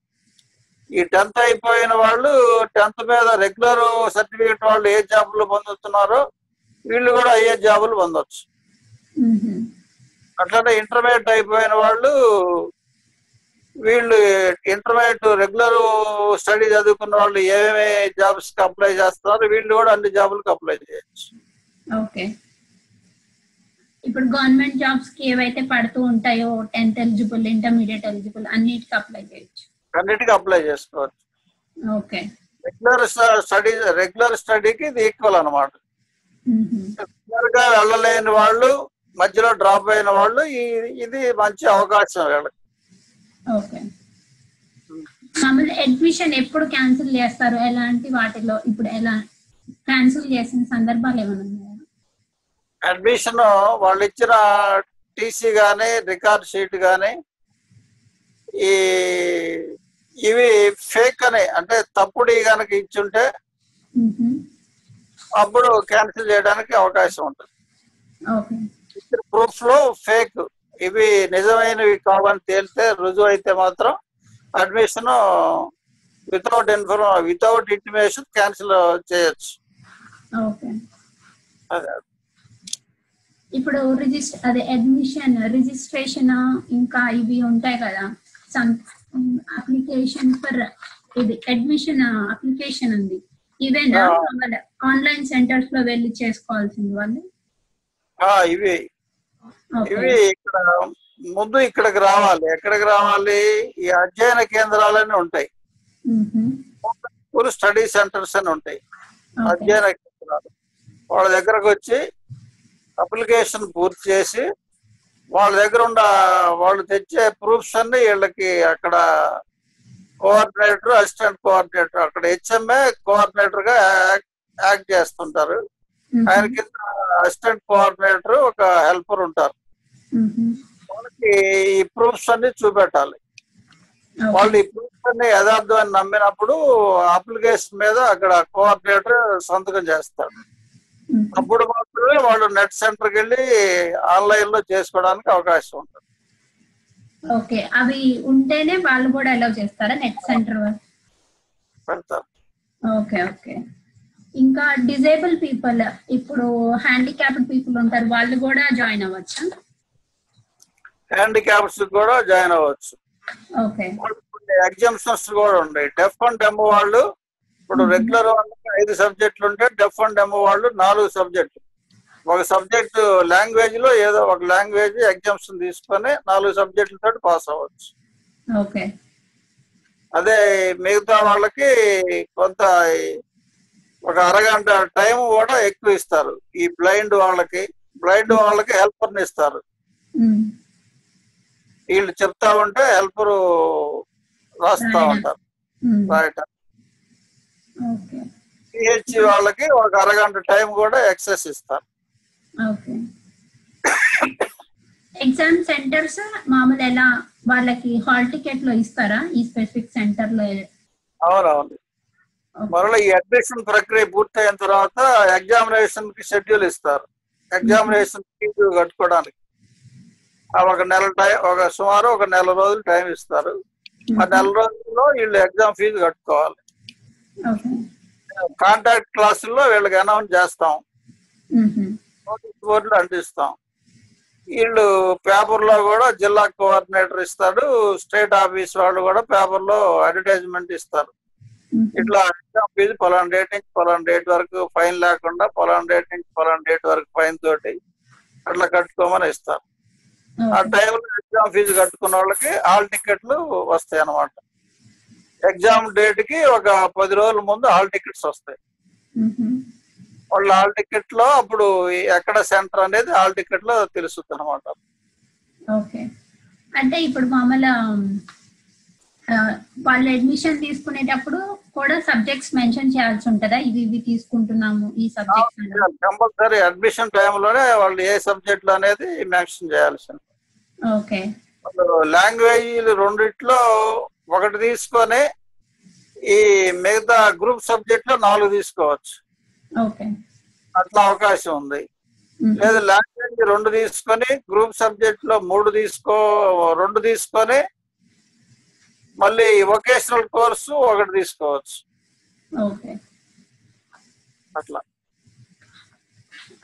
ఈ టెన్త్ అయిపోయిన వాళ్ళు టెన్త్ మీద రెగ్యులర్ సర్టిఫికేట్ వాళ్ళు ఏ జాబులు పొందుతున్నారో వీళ్ళు కూడా అయ్యే జాబులు పొందొచ్చు. అట్లనే ఇంటర్మీడియట్ అయిపోయిన వాళ్ళు వీళ్ళు ఇంటర్మీడియట్ రెగ్యులర్ స్టడీ చదువుకున్న వాళ్ళు ఏమేమి జాబ్స్కి అప్లై చేస్తున్నారు వీళ్ళు కూడా అన్ని జాబులకు అప్లై చేయొచ్చు. ఓకే. ఇప్పుడు గవర్నమెంట్ జాబ్స్కి ఏవైతే పడుతూ ఉంటాయో టెన్త్ ఎలిజిబుల్ ఇంటర్మీడియట్ ఎలిజిబుల్ అన్నిటికీ అప్లై చేయొచ్చు. అన్నిటికీ అప్లై చేసుకోవచ్చు. ఓకే. రెగ్యులర్ స్టడీ రెగ్యులర్ స్టడీకి ఇది ఈక్వల్ అనమాట రెగ్యులర్గా వెళ్ళలేని వాళ్ళు మధ్యలో డ్రాప్ అయిన వాళ్ళు ఇది మంచి అవకాశం వీళ్ళకి ఓకే. మామూలు అడ్మిషన్ ఎప్పుడు క్యాన్సిల్ చేస్తారు? ఎలాంటి వాటిలో ఇప్పుడు ఎలా క్యాన్సిల్ చేసిన సందర్భాలు ఏమైనా ఉన్నాయా? అడ్మిషన్ వాళ్ళు ఇచ్చిన టీసీ గానీ రికార్డ్ షీట్ గానీ ఈ ఇవి ఫేక్ అని అంటే తప్పుడు కనుక ఇచ్చుంటే. అప్పుడు క్యాన్సిల్ చేయడానికి అవకాశం ఉంటుంది. ప్రూఫ్లో ఫేక్ ఇవి నిజమైనవి కావని తేలితే రుజువు అయితే మాత్రం అడ్మిషన్ వితౌట్ ఇన్ఫర్మ వితౌట్ ఇంటిమేషన్ క్యాన్సిల్ చేయొచ్చు. ఇప్పుడు రిజిస్టర్ అదే అడ్మిషన్ రిజిస్ట్రేషన్ ఇంకా ఇవి ఉంటాయి కదా. సమ్ అప్లికేషన్ ఫర్ ఇది అడ్మిషన్ అప్లికేషన్ ఉంది. ఇవేనా. ఆన్లైన్ సెంటర్స్లో వెళ్ళి చేసుకోవాల్సింది వాళ్ళు. ఇవి. ఇవి ఇక్కడ ముందు ఇక్కడికి రావాలి. ఎక్కడికి రావాలి? ఈ అధ్యయన కేంద్రాలని ఉంటాయి. స్టడీ సెంటర్స్ అని ఉంటాయి. అధ్యయన కేంద్రాలు. వాళ్ళ దగ్గరకు వచ్చి అప్లికేషన్ పూర్తి చేసి వాళ్ళ దగ్గర ఉన్న వాళ్ళు తెచ్చే ప్రూఫ్స్ అన్ని వీళ్ళకి అక్కడ కోఆర్డినేటర్ అసిస్టెంట్ కోఆర్డినేటర్ అక్కడ హెచ్ఎంఏ కోఆర్డినేటర్గా యాక్ట్ చేస్తుంటారు. ఆయన కింద అసిస్టెంట్ కోఆర్డినేటర్ ఒక హెల్పర్ ఉంటారు. వాళ్ళకి ఈ ప్రూఫ్స్ అన్ని చూపెట్టాలి. వాళ్ళు ఈ ప్రూఫ్స్ అన్ని యథార్థం అని నమ్మినప్పుడు అప్లికేషన్ మీద అక్కడ కోఆర్డినేటర్ సంతకం చేస్తాడు. అప్పుడు మాత్రమే వాళ్ళు నెట్ సెంటర్కి వెళ్ళి ఆన్లైన్లో చేసుకోవడానికి అవకాశం ఉంటుంది. ఓకే. అవి ఉంటేనే వాళ్ళు కూడా అలౌ చేస్తారా నెట్ సెంటర్ పెడతారు. Okay okay. ఇంకా డిజేబుల్ పీపుల్ ఇప్పుడు హ్యాండిక్యాప్డ్ పీపుల్ ఉంటారు వాళ్ళు కూడా జాయిన్ అవ్వచ్చా? హ్యాండిక్యాప్స్ కూడా జాయిన్ అవ్వచ్చు. ఓకే. ఎగ్జామ్షన్స్ కూడా ఉన్నాయి. డెఫ్ అండ్ డెమో వాళ్ళు ఇప్పుడు రెగ్యులర్ వాళ్ళకి ఐదు సబ్జెక్టులు ఉంటే డెఫ్ అండ్ డెమో వాళ్ళు నాలుగు సబ్జెక్టులు. ఒక సబ్జెక్ట్ లాంగ్వేజ్లో ఏదో ఒక లాంగ్వేజ్ ఎగ్జామ్స్ తీసుకొని నాలుగు సబ్జెక్టులతో పాస్ అవ్వచ్చు. ఓకే. అదే మిగతా వాళ్ళకి కొంత ఒక అరగంట టైం కూడా ఎక్కువ ఇస్తారు. ఈ బ్లైండ్ వాళ్ళకి బ్లైండ్ వాళ్ళకి హెల్పర్ని ఇస్తారు. వీళ్ళు చెప్తా ఉంటే హెల్పర్ రాస్తా. ఉంటారు. రాయటం. పిహెచ్సి వాళ్ళకి ఒక అరగంట టైం కూడా ఎక్సెస్ ఇస్తారు. ఎగ్జామ్ సెంటర్స్ మామూలు ఎలా వాళ్ళకి హాల్ టికెట్లో ఇస్తారా? ఈ స్పెసిఫిక్ సెంటర్లో అవునవును. మరలా ఈ అడ్మిషన్ ప్రక్రియ పూర్తయిన తర్వాత ఎగ్జామినేషన్కి షెడ్యూల్ ఇస్తారు. ఎగ్జామినేషన్ ఫీజు కట్టుకోవడానికి. ఒక నెల టైం ఒక సుమారు ఒక నెల రోజులు టైం ఇస్తారు. ఆ నెల రోజుల్లో వీళ్ళు ఎగ్జామ్ ఫీజు కట్టుకోవాలి. కాంటాక్ట్ క్లాసుల్లో వీళ్ళకి అనౌన్స్ చేస్తాం. నోటీస్ బోర్డులు అంటిస్తాం వీళ్ళు పేపర్లో కూడా జిల్లా కోఆర్డినేటర్ ఇస్తాడు. స్టేట్ ఆఫీస్ వాళ్ళు కూడా పేపర్లో అడ్వర్టైజ్మెంట్ ఇస్తారు. ఇట్లా ఎగ్జామ్ ఫీజు పలానా డేట్ నుంచి పలానా డేట్ వరకు ఫైన్ లేకుండా పలానా డేట్ నుంచి పలానా డేట్ వరకు ఫైన్ తోటి అట్లా కట్టుకోమని ఇస్తారు. ఆ. టైంలో ఎగ్జామ్ ఫీజు కట్టుకున్న వాళ్ళకి హాల్ టికెట్లు వస్తాయి అన్నమాట. ఎగ్జామ్ డేట్కి ఒక పది రోజుల ముందు హాల్ టికెట్స్ వస్తాయి. వాళ్ళ హాల్ టికెట్లో అప్పుడు ఎక్కడ సెంటర్ అనేది హాల్ టికెట్లో తెలుస్తుంది అనమాట ఓకే. అంటే ఇప్పుడు మామూలు వాళ్ళు అడ్మిషన్ తీసుకునేటప్పుడు కూడా సబ్జెక్ట్స్ మెన్షన్ చేయాల్సి ఉంటుందా? ఇవి ఇవి తీసుకుంటున్నాము ఈ సబ్జెక్ట్స్ కంపల్సరీ అడ్మిషన్ టైంలోనే వాళ్ళు ఏ సబ్జెక్టులు అనేది మెన్షన్ చేయాల్సింది ఓకే. లాంగ్వేజ్ రెండిట్లో ఒకటి తీసుకొని ఈ మిగతా గ్రూప్ సబ్జెక్ట్లో నాలుగు తీసుకోవచ్చు. ఓకే. అట్లా అవకాశం ఉంది. లేదా లాంగ్వేజ్ రెండు తీసుకొని గ్రూప్ సబ్జెక్ట్లో మూడు తీసుకో రెండు తీసుకొని మళ్ళీ వొకేషనల్ కోర్సు ఒకటి తీసుకోవచ్చు. అట్లా.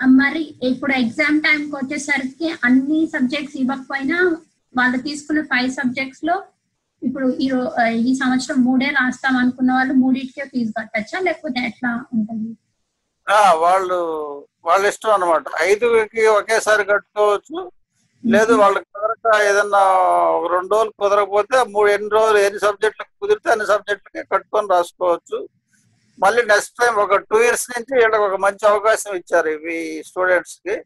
మరి ఇప్పుడు ఎగ్జామ్ టైంకి వచ్చేసరికి అన్ని సబ్జెక్ట్స్ ఇవ్వకపోయినా వాళ్ళు తీసుకున్న ఫైవ్ సబ్జెక్ట్స్లో ఇప్పుడు ఈ ఈ సంవత్సరం మూడే రాస్తాం అనుకున్న వాళ్ళు మూడింటికే ఫీజు కట్టచ్చా? లేకపోతే ఎట్లా ఉంటుంది? ఆ, వాళ్ళు వాళ్ళ ఇష్టం అన్నమాట. ఐదుకి ఒకేసారి కట్టుకోవచ్చు. లేదు వాళ్ళకి కుదరక ఏదన్నా ఒక రెండు రోజులు కుదరకపోతే మూడు ఎన్ని రోజులు ఎన్ని సబ్జెక్టులకు కుదిరితే అన్ని సబ్జెక్టులకి కట్టుకొని రాసుకోవచ్చు. మళ్ళీ నెక్స్ట్ టైం ఒక టూ ఇయర్స్ నుంచి వీళ్ళకి ఒక మంచి అవకాశం ఇచ్చారు ఇవి స్టూడెంట్స్కి.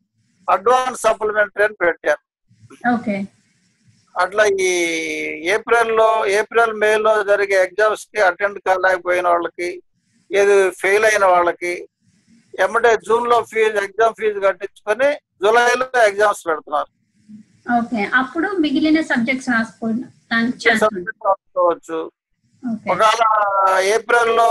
అడ్వాన్స్ సప్లిమెంటరీ అని పెట్టారు. అట్లా ఈ ఏప్రిల్లో ఏప్రిల్ మే లో జరిగే ఎగ్జామ్స్కి అటెండ్ కాలేకపోయిన వాళ్ళకి ఏది ఫెయిల్ అయిన వాళ్ళకి ఎమ్మటే జూన్లో ఫీజు ఎగ్జామ్ ఫీజు కట్టించుకొని జూలైలో ఎగ్జామ్స్ పెడుతున్నారు. ఓకే. అప్పుడు మిగిలిన సబ్జెక్ట్స్ రాసుకోవచ్చు. ఒకవేళ ఏప్రిల్లో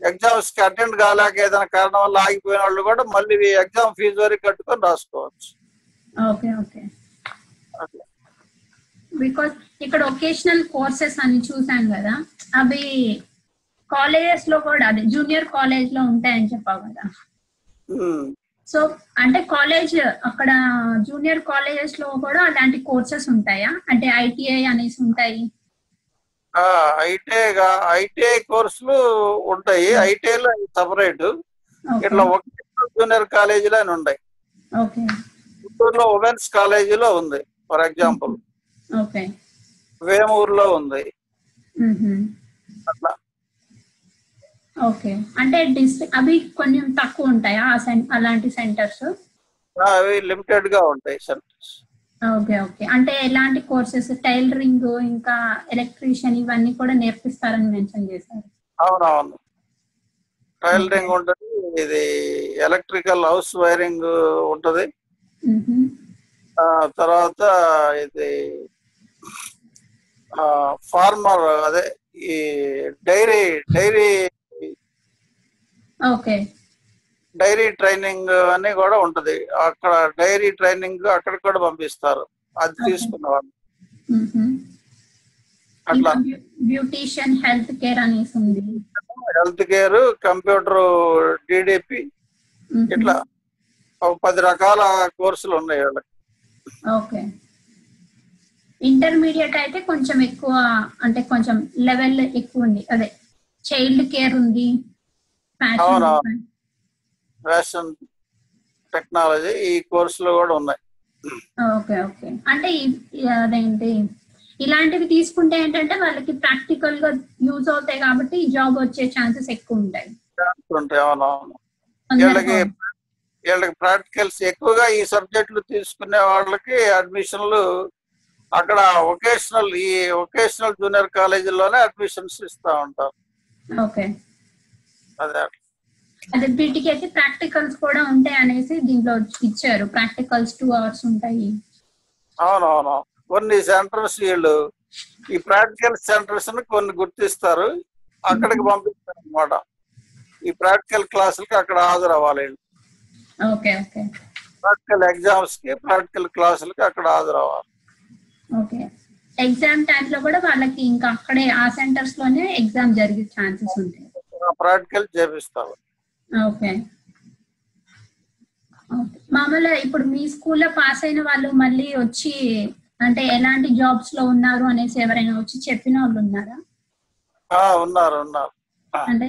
ఎగ్జామ్స్కి అటెండ్ కాలేక ఏదైనా కారణం వల్ల ఆగిపోయిన వాళ్ళు కూడా మళ్ళీ ఎగ్జామ్ ఫీజు వరకు కట్టుకొని రాసుకోవచ్చు. Okay okay. బికాస్ ఇక్కడ ఒకేషనల్ కోర్సెస్ అని చూసాను కదా అవి కాలేజెస్లో కూడా అదే జూనియర్ కాలేజ్లో ఉంటాయని చెప్పావు కదా. సో అంటే కాలేజ్ అక్కడ జూనియర్ కాలేజెస్లో కూడా అలాంటి కోర్సెస్ ఉంటాయా? అంటే ఐటీఐ అనేసి ఉంటాయి. ఐటీఐ ఐటీఐ కోర్సులు ఉంటాయి. ఐటీఐలో సపరేట్ ఓకే ఇట్లా ఒకే జూనియర్ కాలేజీలో అని ఉన్నాయి ఓకే గుంటూరులో ఉమెన్స్ కాలేజీలో ఉంది ఫర్ ఎగ్జాంపుల్ వేమూరులో ఉంది. మ్మ్హమ్. అట్లా. ఓకే అంటే డిస్ట్రిక్ట్ అవి కొంచెం తక్కువ ఉంటాయా? అలాంటి సెంటర్స్? అవి లిమిటెడ్గా ఉంటాయి సెంటర్స్. Okay okay. అంటే ఎలాంటి కోర్సెస్? టైలరింగ్ ఇంకా ఎలక్ట్రీషియన్ ఇవన్నీ కూడా నేర్పిస్తారని మెన్షన్ చేశారు. అవునవును. టైలరింగ్ ఉంటుంది ఇది ఎలక్ట్రికల్ హౌస్ వైరింగ్ ఉంటది. తర్వాత ఇది ఫార్మర్ అదే ఈ డైరీ డైరీ డైరీ ట్రైనింగ్ అని కూడా ఉంటది. అక్కడ డైరీ ట్రైనింగ్ అక్కడికి కూడా పంపిస్తారు. అది. తీసుకున్న వాళ్ళు. అట్లా. బ్యూటీషియన్ హెల్త్ కేర్ అనేసి ఉంది. Health care computer DDP. ఇట్లా. పది రకాల కోర్సులు ఉన్నాయి వాళ్ళకి. ఓకే. ఇంటర్మీడియట్ అయితే కొంచెం ఎక్కువ అంటే కొంచెం లెవెల్ ఎక్కువ ఉంది. అదే చైల్డ్ కేర్ ఉంది. అవునా. ఫ్యాషన్ టెక్నాలజీ ఈ కోర్సులు కూడా ఉన్నాయి. Okay okay. అంటే అదేంటి ఇలాంటివి తీసుకుంటే ఏంటంటే వాళ్ళకి ప్రాక్టికల్గా యూజ్ అవుతాయి కాబట్టి జాబ్ వచ్చే ఛాన్సెస్ ఎక్కువ ఉంటాయి. ఉంటాయి అవునవును వీళ్ళకి వీళ్ళకి ప్రాక్టికల్స్ ఎక్కువగా ఈ సబ్జెక్టులు తీసుకునే వాళ్ళకి అడ్మిషన్లు అక్కడ వొకేషనల్ ఈ వొకేషనల్ జూనియర్ కాలేజీలోనే అడ్మిషన్స్ ఇస్తా ఉంటారు. ఓకే. అదే. వీటికి అయితే ప్రాక్టికల్స్ కూడా ఉంటాయి అనేసి దీంట్లో ఇచ్చారు. ప్రాక్టికల్స్ టూ అవర్స్ ఉంటాయి. అవునవును. కొన్ని సెంటర్స్ వీళ్ళు ఈ ప్రాక్టికల్ సెంటర్స్ని కొన్ని గుర్తిస్తారు. అక్కడికి పంపిస్తారు అనమాట ఈ ప్రాక్టికల్ క్లాసులకి అక్కడ హాజరు అవ్వాలి ఓకే ఓకే. ప్రాక్టికల్ ఎగ్జామ్స్కి ప్రాక్టికల్ క్లాసులకి అక్కడ హాజరు అవ్వాలి ఓకే. ఎగ్జామ్ టైంలో కూడా వాళ్ళకి ఇంకా అక్కడే ఆ సెంటర్స్లోనే ఎగ్జామ్ జరిగే ఛాన్సెస్ ఉంటాయి. ప్రాక్టికల్ చేపిస్తారు ఓకే. మామూలుగా ఇప్పుడు మీ స్కూల్లో పాస్ అయిన వాళ్ళు మళ్ళీ వచ్చి అంటే ఎలాంటి జాబ్స్లో ఉన్నారు అనేసి ఎవరైనా వచ్చి చెప్పిన వాళ్ళు ఉన్నారా? ఆ, ఉన్నారు ఉన్నారు. అంటే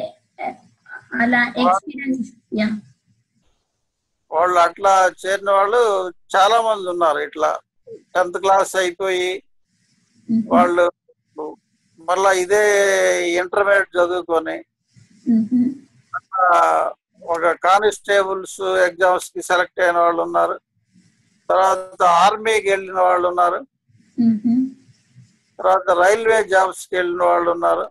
అలా ఎక్స్పీరియన్స్ యా వాళ్ళు అట్లా చేరిన వాళ్ళు చాలా మంది ఉన్నారు ఇట్లా. టెన్త్ క్లాస్ అయిపోయి వాళ్ళు మళ్ళా ఇదే ఇంటర్మీడియట్ చదువుకొని ఒక కానిస్టేబుల్స్ ఎగ్జామ్స్కి సెలెక్ట్ అయిన వాళ్ళు ఉన్నారు. తర్వాత ఆర్మీకి వెళ్ళిన వాళ్ళు ఉన్నారు. తర్వాత రైల్వే జాబ్స్కి వెళ్ళిన వాళ్ళు ఉన్నారు.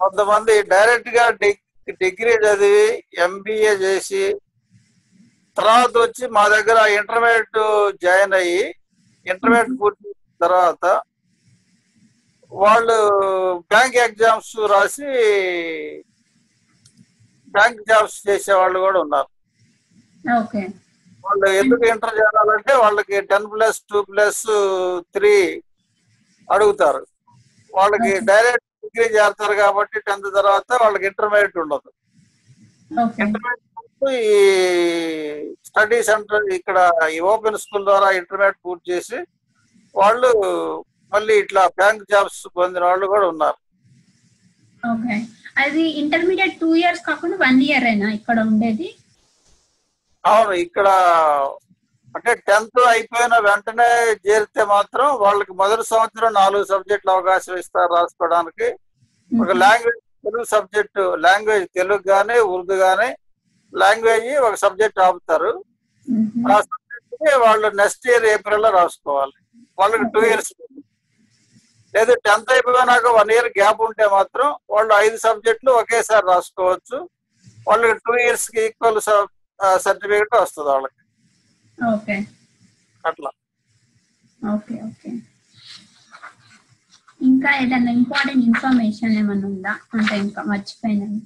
కొంతమంది డైరెక్ట్గా డిగ్- డిగ్రీ చదివి ఎంబీఏ చేసి తర్వాత వచ్చి మా దగ్గర ఇంటర్మీడియట్ జాయిన్ అయ్యి ఇంటర్మీడియట్ పూర్తి తర్వాత వాళ్ళు బ్యాంక్ ఎగ్జామ్స్ రాసి బ్యాంక్ జాబ్స్ చేసే వాళ్ళు కూడా ఉన్నారు. వాళ్ళు ఎందుకు ఇంటర్ చేయాలంటే వాళ్ళకి ten plus two plus three అడుగుతారు. వాళ్ళకి. డైరెక్ట్ డిగ్రీ చేస్తారు కాబట్టి టెన్త్ తర్వాత వాళ్ళకి ఇంటర్మీడియట్ ఉండదు. ఇంటర్మీడియట్ ఈ స్టడీ సెంటర్ ఇక్కడ ఈ ఓపెన్ స్కూల్ ద్వారా ఇంటర్మీడియట్ పూర్తి చేసి వాళ్ళు మళ్ళీ ఇట్లా బ్యాంక్ జాబ్స్ పొందిన వాళ్ళు కూడా ఉన్నారు. ఓకే. అది ఇంటర్మీడియట్ టూ ఇయర్స్ కాకుండా వన్ ఇయర్ అయినా ఇక్కడ ఉండేది? అవును ఇక్కడ అంటే టెన్త్ అయిపోయిన వెంటనే చేరితే మాత్రం వాళ్ళకి మొదటి సంవత్సరం నాలుగు సబ్జెక్టులు అవకాశం ఇస్తారు రాసుకోవడానికి. ఒక language Telugu subject language Telugu గానీ ఉర్దూ గానీ లాంగ్వేజ్ ఒక సబ్జెక్ట్ ఆపుతారు. ఆ సబ్జెక్ట్ వాళ్ళు నెక్స్ట్ ఇయర్ ఏప్రిల్లో రాసుకోవాలి. వాళ్ళకి టూ ఇయర్స్ లేదు టెన్త్ అయిపోయినాక వన్ ఇయర్ గ్యాప్ ఉంటే మాత్రం వాళ్ళు ఐదు సబ్జెక్టులు ఒకేసారి రాసుకోవచ్చు. వాళ్ళకి టూ ఇయర్స్కి ఈక్వల్ సర్టిఫికేట్ వస్తుంది వాళ్ళకి. ఓకే. అట్లా. Okay okay. ఇంకా ఏదైనా ఇంపార్టెంట్ ఇన్ఫర్మేషన్ ఏమైనా ఉందా? అంటే ఇంకా మర్చిపోయినాను.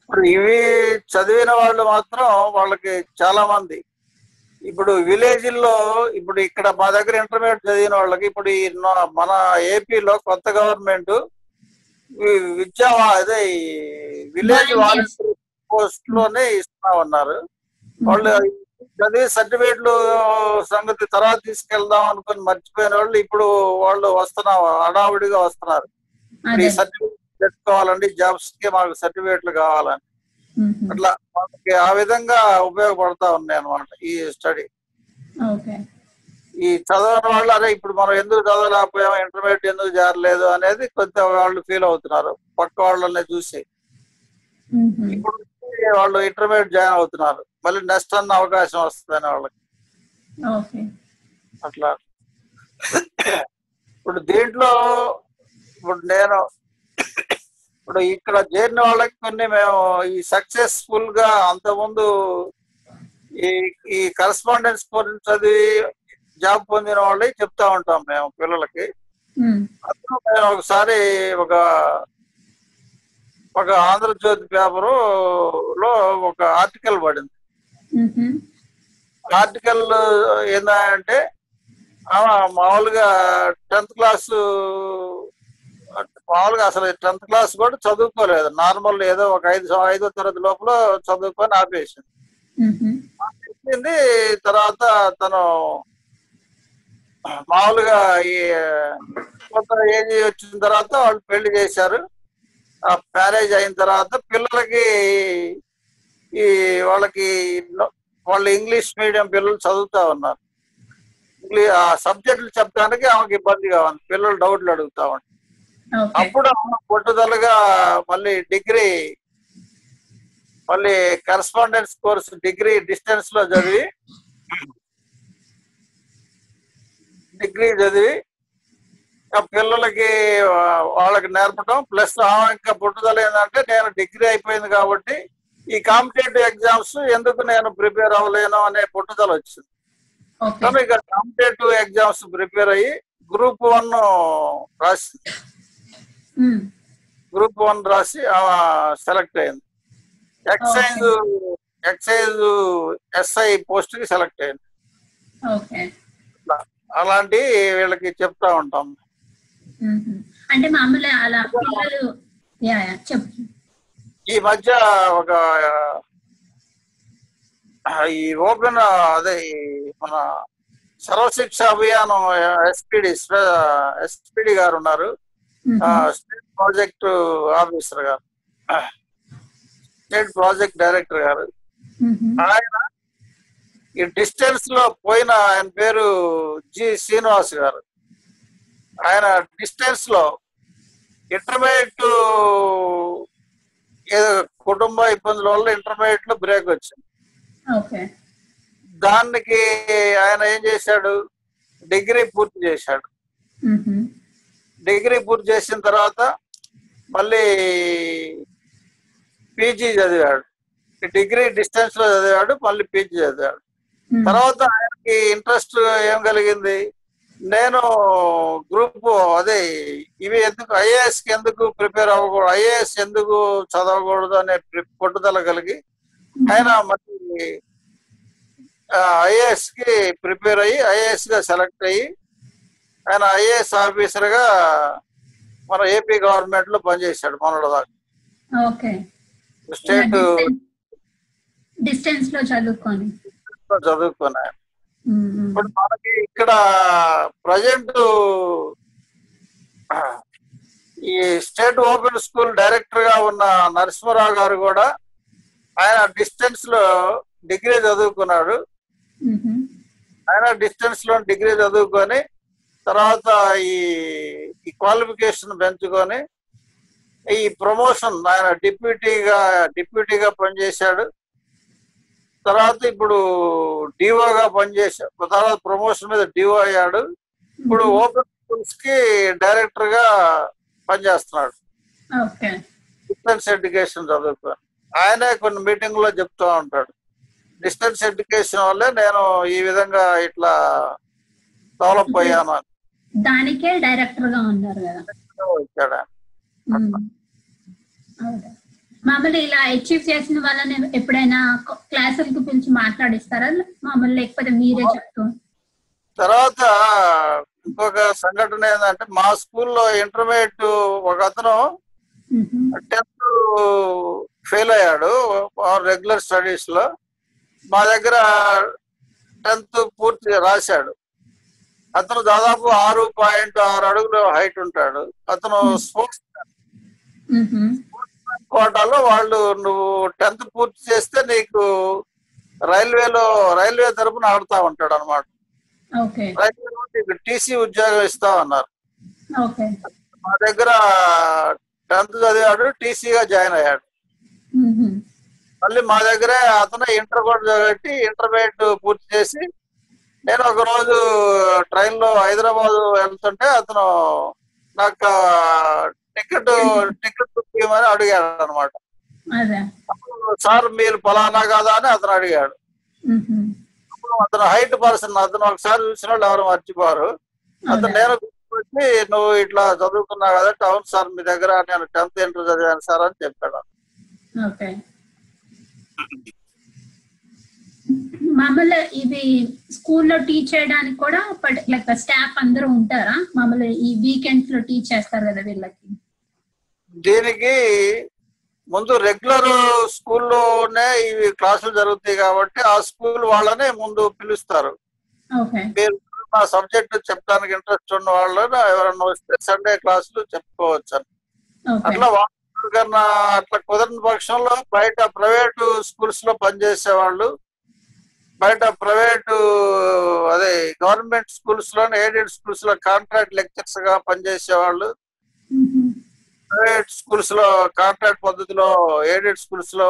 ఇప్పుడు ఇవి చదివిన వాళ్ళు మాత్రం వాళ్ళకి చాలా మంది ఇప్పుడు విలేజ్లో ఇప్పుడు ఇక్కడ మా దగ్గర ఇంటర్మీడియట్ చదివిన వాళ్ళకి ఇప్పుడు మన ఏపీలో కొత్త గవర్నమెంట్ విద్యా అదే విలేజ్. వాలంటీర్ పోస్ట్లోనే ఇస్తా ఉన్నారు వాళ్ళు చదివి సర్టిఫికేట్లు సంగతి తర్వాత తీసుకెళ్దాం అనుకుని మర్చిపోయిన వాళ్ళు ఇప్పుడు వాళ్ళు వస్తున్నారు హడావుడిగా వస్తున్నారు ఈ సర్టిఫికేట్ తెచ్చుకోవాలండి జాబ్స్కి మాకు సర్టిఫికేట్లు కావాలని. అట్లా మనకి ఆ విధంగా ఉపయోగపడతా ఉన్నాయి అన్నమాట ఈ స్టడీ. ఈ చదవని వాళ్ళు అరే ఇప్పుడు మనం ఎందుకు చదవలేకపోయాం ఇంటర్మీడియట్ ఎందుకు చేరలేదు అనేది కొంచెం వాళ్ళు ఫీల్ అవుతున్నారు పక్క వాళ్ళని చూసి. ఇప్పుడు వాళ్ళు ఇంటర్మీడియట్ జాయిన్ అవుతున్నారు మళ్ళీ నెక్స్ట్ అన్న అవకాశం వస్తుందని వాళ్ళకి. అట్లా. ఇప్పుడు దీంట్లో ఇప్పుడు నేను ఇప్పుడు ఇక్కడ చేరిన వాళ్ళకి కొన్ని మేము ఈ సక్సెస్ఫుల్గా అంతకుముందు ఈ ఈ కరస్పాండెన్స్ కోర్స్ చదివి జాబ్ పొందిన వాళ్ళకి చెప్తా ఉంటాం మేము పిల్లలకి. అందులో మేము ఒకసారి ఒక ఒక ఆంధ్రజ్యోతి పేపరు లో ఒక ఆర్టికల్ పడింది. ఆర్టికల్ ఆమె మామూలుగా టెన్త్ క్లాస్ మామూలుగా అసలు టెన్త్ క్లాస్ కూడా చదువుకోలేదు. నార్మల్ ఏదో ఒక ఐదు ఐదో తరగతి లోపల చదువుకొని ఆపేసింది. ఆపేసింది. తర్వాత తను మామూలుగా ఈ కొంత ఏజ్ వచ్చిన తర్వాత వాళ్ళు పెళ్ళి చేశారు. ఆ మ్యారేజ్ అయిన తర్వాత పిల్లలకి ఈ వాళ్ళకి వాళ్ళు ఇంగ్లీష్ మీడియం పిల్లలు చదువుతా ఉన్నారు. ఆ సబ్జెక్టులు చెప్పడానికి ఆమెకి ఇబ్బందిగా ఉంది. పిల్లలు డౌట్లు అడుగుతా ఉంటారు అప్పుడు పట్టుదలగా మళ్ళీ డిగ్రీ మళ్ళీ కరస్పాండెన్స్ కోర్స్ డిగ్రీ డిస్టెన్స్లో చదివి డిగ్రీ చదివి పిల్లలకి వాళ్ళకి నేర్పడం ప్లస్ ఇంకా పుట్టుదల ఏంటంటే నేను డిగ్రీ అయిపోయింది కాబట్టి ఈ కాంపిటేటివ్ ఎగ్జామ్స్ ఎందుకు నేను ప్రిపేర్ అవ్వలేను అనే పుట్టుదల వచ్చింది. కానీ ఇక కాంపిటేటివ్ ఎగ్జామ్స్ ప్రిపేర్ అయ్యి గ్రూప్ వన్ రాసి మ్మ్. గ్రూప్ వన్ రాసి సెలెక్ట్ అయింది. ఎక్సైజ్ ఎక్సైజ్ ఎస్ఐ పోస్ట్కి సెలెక్ట్ అయింది. అలాంటి వీళ్ళకి చెప్తా ఉంటాం. అంటే మామూలు అలా చెప్పు. ఈ మధ్య ఒక ఈ ఓపెన్ అదే మన సర్వశిక్ష అభియానం ఎస్పిడి ఎస్పిడి గారు ఉన్నారు. స్టేట్ ప్రాజెక్ట్ ఆఫీసర్ గారు. స్టేట్ ప్రాజెక్ట్ డైరెక్టర్ గారు. ఆయన ఈ డిస్టెన్స్లో పోయిన ఆయన పేరు జి శ్రీనివాస్ గారు. ఆయన డిస్టెన్స్లో ఇంటర్మీడియట్ ఏదో కుటుంబ ఇబ్బందుల వల్ల ఇంటర్మీడియట్లో బ్రేక్ వచ్చింది. దానికి ఆయన ఏం చేశాడు? డిగ్రీ పూర్తి చేశాడు. డిగ్రీ పూర్తి చేసిన తర్వాత మళ్ళీ పీజీ చదివాడు. డిగ్రీ డిస్టెన్స్లో చదివాడు మళ్ళీ పీజీ చదివాడు. తర్వాత ఆయనకి ఇంట్రెస్ట్ ఏం కలిగింది? నేను గ్రూప్ అదే ఇవి ఎందుకు ఐఏఎస్కి ఎందుకు ప్రిపేర్ అవ్వకూడదు ఐఏఎస్ ఎందుకు చదవకూడదు అనే పట్టుదల కలిగి ఆయన మరి ఐఏఎస్కి ప్రిపేర్ అయ్యి ఐఏఎస్గా సెలెక్ట్ అయ్యి ఆయన ఐఏఎస్ ఆఫీసర్గా మన ఏపీ గవర్నమెంట్లో పనిచేశాడు మొన్నటి దాకా స్టేట్ డిస్టెన్స్లో చదువుకొని. ఉమ్. ఇప్పుడు మనకి ఇక్కడ ప్రజెంట్ ఈ స్టేట్ ఓపెన్ స్కూల్ డైరెక్టర్గా ఉన్న నరసింహరావు గారు కూడా ఆయన డిస్టెన్స్లో డిగ్రీ చదువుకున్నాడు. ఆయన డిస్టెన్స్లో డిగ్రీ చదువుకొని తర్వాత ఈ ఈ క్వాలిఫికేషన్ పెంచుకొని ఈ ప్రమోషన్ ఆయన డిప్యూటీగా డిప్యూటీగా పనిచేశాడు. తర్వాత ఇప్పుడు డిఓగా పనిచేశాడు తర్వాత ప్రమోషన్ మీద డిఓ అయ్యాడు. ఇప్పుడు ఓపెన్ స్కూల్స్కి డైరెక్టర్గా పనిచేస్తున్నాడు. డిస్టెన్స్ ఎడ్యుకేషన్ చదువుకొని ఆయనే కొన్ని మీటింగ్లో చెప్తూ ఉంటాడు. డిస్టెన్స్ ఎడ్యుకేషన్ వల్లే నేను ఈ విధంగా ఇట్లా డెవలప్ అయ్యాను అని. దానికే డైరెక్టర్గా ఉన్నారు కదా. మామూలు ఇలా అచీవ్ చేసిన వాళ్ళని ఎప్పుడైనా క్లాసులకి పిలిచి మాట్లాడిస్తారా? మామూలు లేకపోతే మీరే చెప్తూ. తర్వాత ఇంకొక సంఘటన ఏంటంటే మా స్కూల్లో ఇంటర్మీడియట్ ఒక అతను. టెన్త్ ఫెయిల్ అయ్యాడు రెగ్యులర్ స్టడీస్లో మా దగ్గర టెన్త్ పూర్తి రాశాడు. అతను దాదాపు ఆరు పాయింట్ ఆరు అడుగులు హైట్ ఉంటాడు. అతను స్పోర్ట్స్ ఉహు. కోటాలో వాళ్ళు నువ్వు టెన్త్ పూర్తి చేస్తే నీకు రైల్వేలో రైల్వే తరపున ఆడుతా ఉంటాడు అనమాట రైల్వేలో నీకు టీసీ ఉద్యోగం ఇస్తా అన్నారు. ఓకే మా దగ్గర టెన్త్ చదివాడు టీసీగా జాయిన్ అయ్యాడు. ఉహు. మళ్ళీ మా దగ్గరే అతను ఇంటర్ కూడా చదివి ఇంటర్మీడియట్ పూర్తి చేసి నేను ఒక రోజు ట్రైన్లో హైదరాబాద్ వెళ్తుంటే అతను నాకు టికెట్ టికెట్ బుక్ చేయమని అడిగాడు అనమాట సార్ మీరు ఫలానా కాదా అని అతను అడిగాడు. అతను హైట్ పర్సన్ అతను ఒకసారి చూసిన వాళ్ళు ఎవరు మర్చిపోరు. అతను నేను వచ్చి నువ్వు ఇట్లా చదువుకున్నావు కదా అవును సార్ మీ దగ్గర నేను టెన్త్ ఇంటర్ చదివాను సార్ అని చెప్పాడు. మామూలు ఇది స్కూల్లో టీచ్ చేయడానికి కూడా లైక్ స్టాఫ్ అందరూ ఉంటారా? మామూలు ఈ వీకెండ్స్లో టీచ్ చేస్తారు కదా వీళ్ళకి? దీనికి ముందు రెగ్యులర్ స్కూల్లోనే ఇవి క్లాసులు జరుగుతాయి కాబట్టి ఆ స్కూల్ వాళ్ళనే ముందు పిలుస్తారు. మీరు నా సబ్జెక్ట్ చెప్పడానికి ఇంట్రెస్ట్ ఉన్న వాళ్ళని ఎవరన్నా వస్తే సండే క్లాసులు చెప్పుకోవచ్చు. అట్లా వాళ్ళు అట్లా కుదరని పక్షంలో బయట ప్రైవేట్ స్కూల్స్లో పనిచేసే వాళ్ళు బయట ప్రైవేట్ అదే గవర్నమెంట్ స్కూల్స్లో ఎయిడెడ్ స్కూల్స్లో కాంట్రాక్ట్ లెక్చర్స్గా పనిచేసే వాళ్ళు. ప్రైవేట్ స్కూల్స్లో కాంట్రాక్ట్ పద్ధతిలో ఎయిడెడ్ స్కూల్స్లో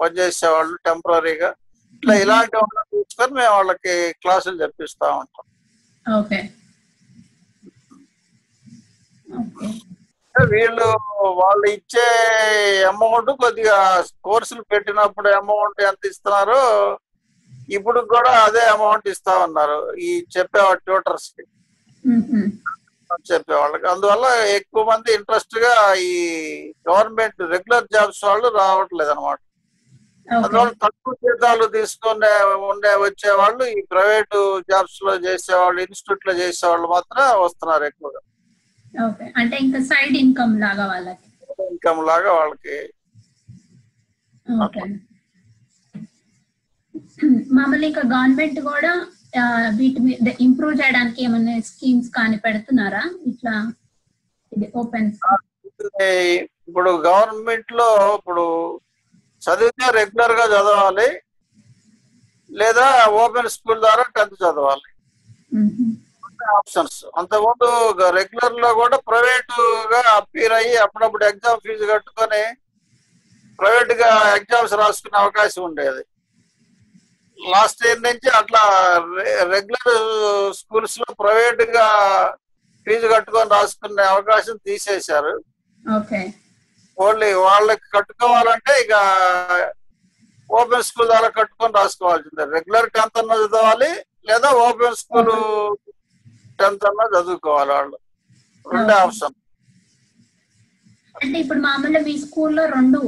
పనిచేసే వాళ్ళు టెంపరీగా. ఇట్లా ఇలాంటి వాళ్ళని తీసుకొని మేము వాళ్ళకి క్లాసులు చెప్పిస్తా ఉంటాం. వీళ్ళు వాళ్ళు ఇచ్చే అమౌంట్ కొద్దిగా కోర్సులు పెట్టినప్పుడు అమౌంట్ ఎంత ఇస్తున్నారో ఇప్పుడు కూడా అదే అమౌంట్ ఇస్తా ఉన్నారు. ఈ చెప్పే ట్యూటర్స్కి. చెప్పే వాళ్ళకి. అందువల్ల ఎక్కువ మంది ఇంట్రెస్ట్గా ఈ గవర్నమెంట్ రెగ్యులర్ జాబ్స్ వాళ్ళు రావట్లేదు అనమాట అందువల్ల తక్కువ జీతాలు తీసుకునే ఉండే వచ్చే వాళ్ళు ఈ ప్రైవేట్ జాబ్స్లో చేసేవాళ్ళు ఇన్స్టిట్యూట్లో చేసేవాళ్ళు మాత్రం వస్తున్నారు ఎక్కువగా. అంటే ఇంకా సైడ్ ఇన్కమ్ లాగా వాళ్ళకి. ఇన్కమ్ లాగా వాళ్ళకి. ఓకే. మామూలు ఇంకా గవర్నమెంట్ కూడా వీటి మీద ఇంప్రూవ్ చేయడానికి ఏమైనా స్కీమ్స్ కానీ పెడుతున్నారా? ఇట్లా ఇది ఓపెన్ ఇప్పుడు గవర్నమెంట్లో ఇప్పుడు చదివితే రెగ్యులర్గా చదవాలి లేదా ఓపెన్ స్కూల్ ద్వారా టెన్త్ చదవాలి. ఆప్షన్స్. అంతకుముందు రెగ్యులర్లో కూడా ప్రైవేట్గా అపీర్ అయ్యి అప్పుడప్పుడు ఎగ్జామ్ ఫీజు కట్టుకొని ప్రైవేట్గా ఎగ్జామ్స్ రాసుకునే అవకాశం ఉండేది. లాస్ట్ ఇయర్ నుంచి అట్లా రెగ్యులర్ స్కూల్స్లో ప్రైవేట్గా ఫీజు కట్టుకొని రాసుకునే అవకాశం తీసేశారు. ఓన్లీ వాళ్ళకి కట్టుకోవాలంటే ఇక ఓపెన్ స్కూల్ ద్వారా కట్టుకొని రాసుకోవాల్సిందే. రెగ్యులర్ టెన్త్ అన్నా చదవాలి లేదా ఓపెన్ స్కూల్ టెన్త్ అన్నా చదువుకోవాలి వాళ్ళు. రెండే. ఆప్షన్. అంటే ఇప్పుడు మామూలుగా మీ స్కూల్లో రెండు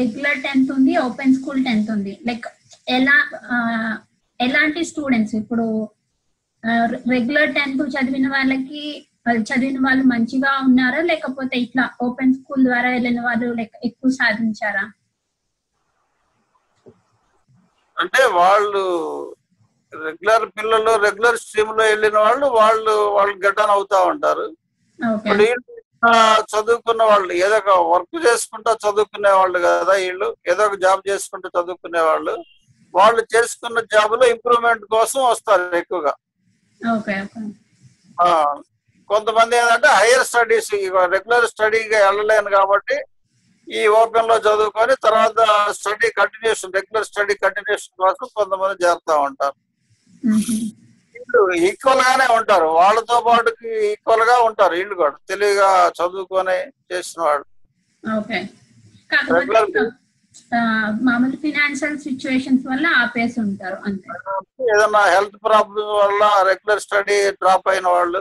రెగ్యులర్ టెన్త్ ఉంది ఓపెన్ స్కూల్ టెన్త్ ఉంది. లైక్ ఎలా ఎలాంటి స్టూడెంట్స్ ఇప్పుడు రెగ్యులర్ టెన్త్ చదివిన వాళ్ళకి వాళ్ళు చదివిన వాళ్ళు మంచిగా ఉన్నారా? లేకపోతే ఇట్లా ఓపెన్ స్కూల్ ద్వారా వెళ్ళిన వాళ్ళు ఎక్కువ సాధించారా? అంటే వాళ్ళు రెగ్యులర్ పిల్లలు రెగ్యులర్ స్ట్రీమ్లో వెళ్ళిన వాళ్ళు వాళ్ళు వాళ్ళు గడ్డన్ అవుతా ఉంటారు. చదువుకున్న వాళ్ళు ఏదో ఒక వర్క్ చేసుకుంటా చదువుకునే వాళ్ళు కదా వీళ్ళు ఏదో ఒక జాబ్ చేసుకుంటూ చదువుకునే వాళ్ళు. వాళ్ళు చేసుకున్న జాబ్లో ఇంప్రూవ్మెంట్ కోసం వస్తారు ఎక్కువగా. కొంతమంది ఏంటంటే హైయర్ స్టడీస్ రెగ్యులర్ స్టడీగా వెళ్ళలేను కాబట్టి ఈ ఓపెన్లో చదువుకొని తర్వాత study continuation regular study continuation కోసం కొంతమంది చేరుతా ఉంటారు. ఈక్వల్ గానే ఉంటారు. వాళ్ళతో పాటుకి ఈక్వల్గా ఉంటారు వీళ్ళు కూడా. తెలివిగా చదువుకొని చేసిన వాళ్ళు. ఓకే. మామూలు ఫినాన్షియల్ సిచ్యువేషన్స్ వల్ల ఆపేసి ఉంటారు అంతే ఏదైనా హెల్త్ ప్రాబ్లమ్ వల్ల రెగ్యులర్ స్టడీ డ్రాప్ అయిన వాళ్ళు.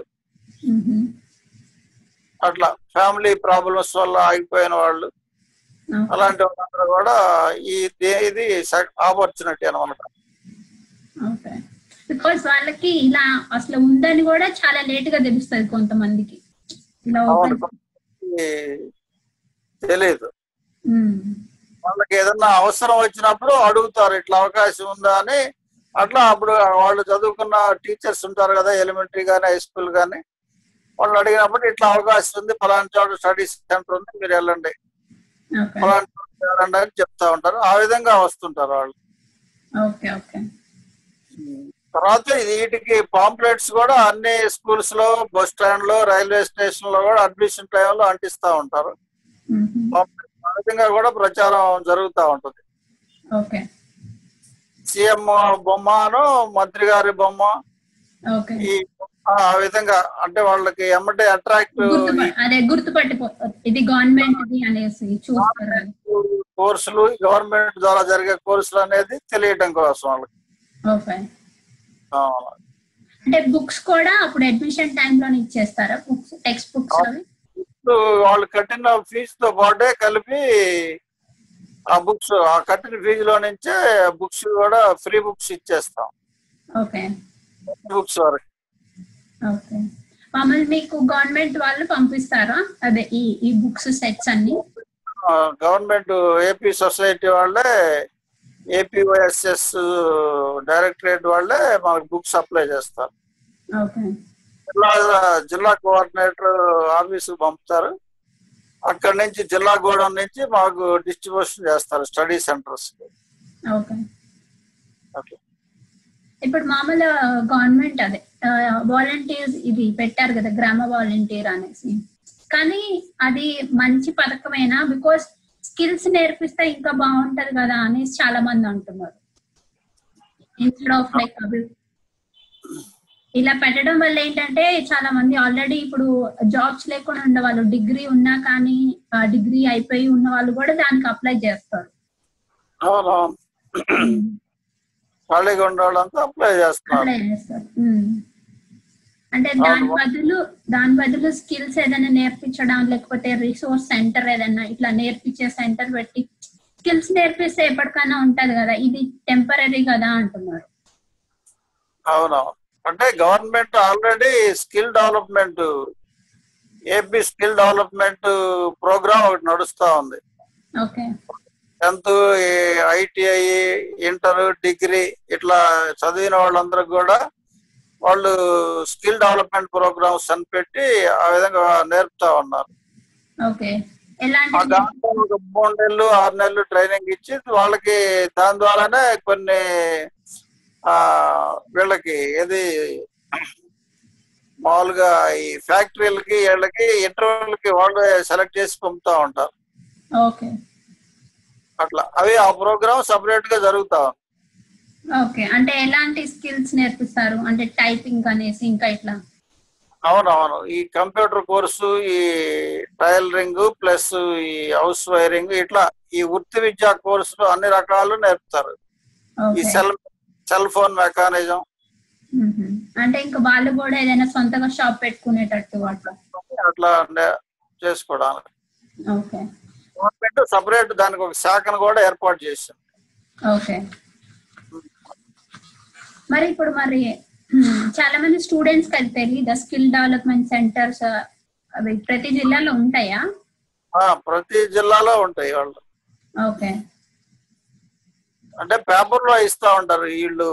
అట్లా ఫ్యామిలీ ప్రాబ్లమ్స్ వల్ల ఆగిపోయిన వాళ్ళు. అలాంటి వాళ్ళందరూ కూడా ఈ ఇది ఆపర్చునిటీ అనమాట బికాస్ వాళ్ళకి ఇలా అసలు ఉందని కూడా చాలా లేట్గా తెలుస్తుంది కొంతమందికి తెలియదు. వాళ్ళకి ఏదన్నా అవసరం వచ్చినప్పుడు అడుగుతారు ఇట్లా అవకాశం ఉందా అని. అట్లా అప్పుడు వాళ్ళు చదువుకున్న టీచర్స్ ఉంటారు కదా ఎలిమెంటరీ కానీ హై స్కూల్ కానీ వాళ్ళు అడిగినప్పుడు ఇట్లా అవకాశం ఉంది ఫలానా చోట స్టడీ సెంటర్ ఉంది మీరు వెళ్ళండి. ఫలానా చోట వెళ్ళండి అని చెప్తా ఉంటారు. ఆ విధంగా వస్తుంటారు వాళ్ళు. తర్వాత వీటికి పాంప్లెట్స్ కూడా అన్ని స్కూల్స్లో బస్ స్టాండ్లో రైల్వే స్టేషన్లో కూడా అడ్మిషన్ టైంలో అంటిస్తా ఉంటారు. మ్మ్. విధంగా కూడా ప్రచారం జరుగుతూ ఉంటుంది. ఓకే. సీఎం బొమ్మను మంత్రి గారి బొమ్మ ఓకే. ఈ ఆ విధంగా అంటే వాళ్ళకి ఎమ్మటే అట్రాక్ట్ అదే ఇది గవర్నమెంట్ ది అనేసి చూస్తారు. కోర్సులు గవర్నమెంట్ ద్వారా జరిగే కోర్సులు అనేది తెలియటం కోసం వాళ్ళకి. అంటే బుక్స్ కూడా అప్పుడు అడ్మిషన్ టైం లోనే ఇచ్చేస్తారా? బుక్స్ టెక్స్ట్ బుక్స్ అవి? వాళ్ళు కట్టిన ఫీజుతో పాటే కలిపి ఆ బుక్స్ ఆ కట్టిన ఫీజులో నుంచే బుక్స్ కూడా ఫ్రీ బుక్స్ ఇచ్చేస్తాం. ఓకే. బుక్స్ వరకు. ఓకే. మామూలు మీకు గవర్నమెంట్ వాళ్ళు పంపిస్తారా? అదే ఈ ఈ బుక్స్ సెట్స్ అన్ని? గవర్నమెంట్ ఏపీ సొసైటీ వాళ్ళే ఏపీఓఎస్ఎస్ డైరెక్టరేట్ వాళ్ళే మనకు బుక్స్ అప్లై చేస్తారు. ఓకే. జిల్లా జిల్లా కోఆర్డినేటర్ ఆఫీస్ పంపుతారు. అక్కడి నుంచి జిల్లా గూడెం నుంచి మాకు డిస్ట్రిబ్యూషన్ చేస్తారు స్టడీ సెంటర్స్. ఓకే. ఇప్పుడు మామూలు గవర్నమెంట్ అదే వాలంటీర్స్ ఇది పెట్టారు కదా గ్రామ వాలంటీర్ అనేసి. కానీ అది మంచి పథకమేనా? బికాస్ స్కిల్స్ నేర్పిస్తే ఇంకా బాగుంటది కదా అనేసి చాలా మంది అంటున్నారు ఇన్స్టెడ్ ఆఫ్ లైక్ ఇలా పెట్టడం వల్ల ఏంటంటే చాలా మంది ఆల్రెడీ ఇప్పుడు జాబ్స్ లేకుండా ఉండే వాళ్ళు డిగ్రీ ఉన్నా కానీ డిగ్రీ అయిపోయి ఉన్న వాళ్ళు కూడా దానికి అప్లై చేస్తారు. ఖాళీగా అప్లై చేస్తారు. అంటే దాని. బదులు దాని బదులు స్కిల్స్ ఏదైనా నేర్పించడం లేకపోతే రిసోర్స్ సెంటర్ ఏదైనా ఇట్లా నేర్పించే సెంటర్ పెట్టి స్కిల్స్ నేర్పిస్తే ఎప్పటికైనా ఉంటది కదా ఇది టెంపరీ కదా అంటున్నారు. అవునవును. అంటే government already skill development AP skill development program ఒకటి నడుస్తా ఉంది. టెన్త్ ఐటీఐ ఇంటర్ డిగ్రీ ఇట్లా చదివిన వాళ్ళందరికి కూడా వాళ్ళు స్కిల్ డెవలప్మెంట్ ప్రోగ్రామ్స్ అని పెట్టి ఆ విధంగా నేర్పుతా ఉన్నారు. దాంట్లో ఒక మూడు నెలలు ఆరు నెలలు ట్రైనింగ్ ఇచ్చి వాళ్ళకి దాని ద్వారానే కొన్ని వీళ్ళకి ఏది మామూలుగా ఈ ఫ్యాక్టరీలకి వీళ్ళకి ఇంటర్వ్యూలకి వాళ్ళు సెలెక్ట్ చేసి పంపుతా ఉంటారు. ఓకే. అట్లా. అవి ఆ ప్రోగ్రామ్ సపరేట్గా జరుగుతా ఓకే. అంటే ఎలాంటి స్కిల్స్ నేర్పిస్తారు? అంటే టైపింగ్ అనేసి ఇంకా ఇట్లా? అవునవును. ఈ కంప్యూటర్ కోర్సు ఈ టైలరింగ్ ప్లస్ ఈ హౌస్ వైరింగ్ ఇట్లా ఈ వృత్తి విద్యా కోర్సులు అన్ని రకాలు నేర్పుతారు. ఈ ఓకే. Cell phone mechanism. అంటే ఇంకా వాళ్ళు కూడా ఏదైనా సొంతగా షాప్ పెట్టుకునేటట్టు అట్లా? అట్లా నే- చేసుకోవడానికి. ఓకే. గవర్నమెంట్ సపరేట్ దానికి ఒక శాఖను కూడా ఏర్పాటు చేసింది. ఓకే. మరి ఇప్పుడు మరి చాలా మంది స్టూడెంట్స్కి అది తెలియదా స్కిల్ డెవలప్మెంట్ సెంటర్స్ అవి ప్రతి జిల్లాలో ఉంటాయా? ప్రతి జిల్లాలో ఉంటాయి వాళ్ళు. ఓకే. అంటే పేపర్లో ఇస్తా ఉంటారు వీళ్ళు.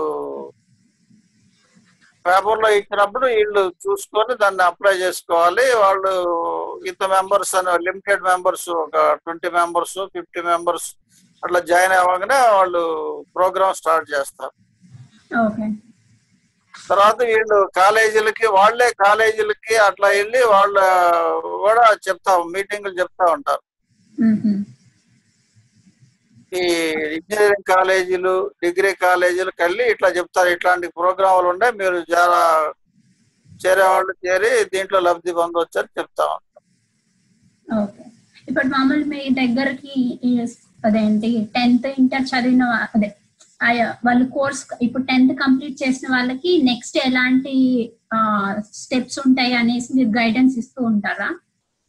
పేపర్లో ఇచ్చినప్పుడు వీళ్ళు చూసుకొని దాన్ని అప్లై చేసుకోవాలి. వాళ్ళు ఇంత మెంబర్స్ అని లిమిటెడ్ మెంబర్స్ ఒక ట్వంటీ మెంబర్స్ ఫిఫ్టీ మెంబర్స్ అట్లా జాయిన్ అవ్వగానే వాళ్ళు ప్రోగ్రామ్ స్టార్ట్ చేస్తారు. తర్వాత వీళ్ళు కాలేజీలకి వాళ్ళే కాలేజీలకి అట్లా వెళ్ళి వాళ్ళు కూడా చెప్తా మీటింగులు చెప్తా ఉంటారు. ఈ ఇంజనీరింగ్ కాలేజీలు డిగ్రీ కాలేజీలు వెళ్ళి ఇట్లా చెప్తారు. ఇట్లాంటి ప్రోగ్రాములు ఉన్నాయి మీరు చాలా చేరే వాళ్ళు చేరి దీంట్లో లబ్ధి పొందవచ్చు అని చెప్తా ఉంటాం. ఓకే. ఇప్పుడు మామూలు మీ దగ్గరకి అదేంటి టెన్త్ ఇంటర్ చదివిన అదే వాళ్ళు కోర్స్ ఇప్పుడు టెన్త్ కంప్లీట్ చేసిన వాళ్ళకి నెక్స్ట్ ఎలాంటి స్టెప్స్ ఉంటాయి అనేసి మీరు గైడెన్స్ ఇస్తూ ఉంటారా?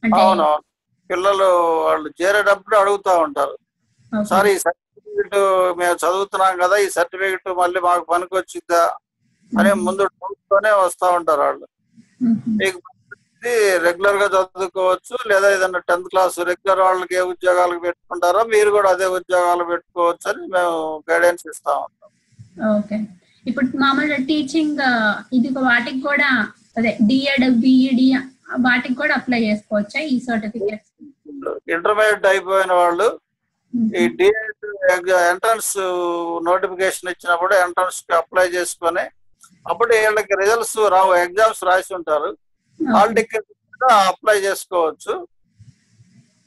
అంటే అవును పిల్లలు వాళ్ళు చేరేటప్పుడు అడుగుతా ఉంటారు. సార్ ఈ సర్టిఫికెట్ మేము చదువుతున్నాం కదా ఈ సర్టిఫికెట్ మళ్ళీ మాకు పనికి వచ్చిద్దా అని ముందు డౌట్తోనే వస్తా ఉంటారు వాళ్ళు. మీకు రెగ్యులర్గా చదువుకోవచ్చు లేదా ఏదైనా టెన్త్ క్లాస్ రెగ్యులర్ వాళ్ళకి ఏ ఉద్యోగాలకు పెట్టుకుంటారో మీరు కూడా అదే ఉద్యోగాలు పెట్టుకోవచ్చు అని మేము గైడెన్స్ ఇస్తా ఉంటాం. ఓకే. ఇప్పుడు మామూలుగా టీచింగ్ ఇది వాటికి కూడా అదే డిఎడ్ బిఈడి వాటికి కూడా అప్లై చేసుకోవచ్చా ఈ సర్టిఫికేట్ ఇంటర్మీడియట్ అయిపోయిన వాళ్ళు ఈ డిఎడ్ ఎంట్రన్స్ నోటిఫికేషన్ ఇచ్చినప్పుడు ఎంట్రన్స్కి అప్లై చేసుకొని అప్పుడు వీళ్ళకి రిజల్ట్స్ రావు ఎగ్జామ్స్ రాసి ఉంటారు. హాల్ టికెట్ కూడా అప్లై చేసుకోవచ్చు.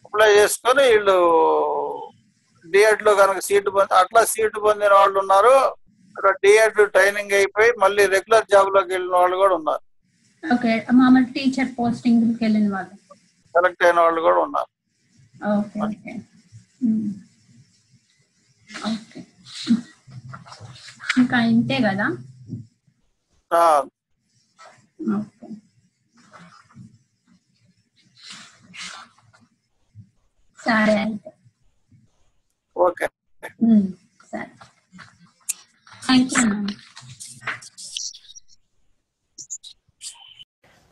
అప్లై చేసుకొని వీళ్ళు డిఎడ్లో కనుక సీటు పొంది అట్లా సీటు పొందిన వాళ్ళు ఉన్నారు. అక్కడ డిఎడ్ ట్రైనింగ్ అయిపోయి మళ్ళీ రెగ్యులర్ జాబ్లోకి వెళ్ళిన వాళ్ళు కూడా ఉన్నారు. ఓకే మామూలు టీచర్ పోస్టింగ్ వెళ్ళిన వాళ్ళు. సెలెక్ట్ అయిన వాళ్ళు కూడా ఉన్నారు. ఓకే. ఓకే మ్మ్. ఓకే ఇంకా ఇంతే కదా ఆ, ఓకే సరే అయితే ఓకే మ్మ్. సరే thank you ma'am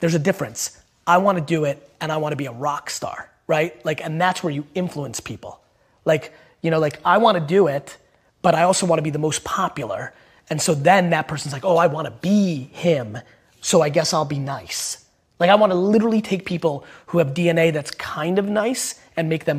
there's a difference. I want to do it and I want to be a rock star, right? Like, and that's where you influence people. Like, you know, like I want to do it, but I also want to be the most popular. And so then that person's like, oh, I want to be him. So I guess I'll be nice. Like, I want to literally take people who have DNA that's kind of nice and make them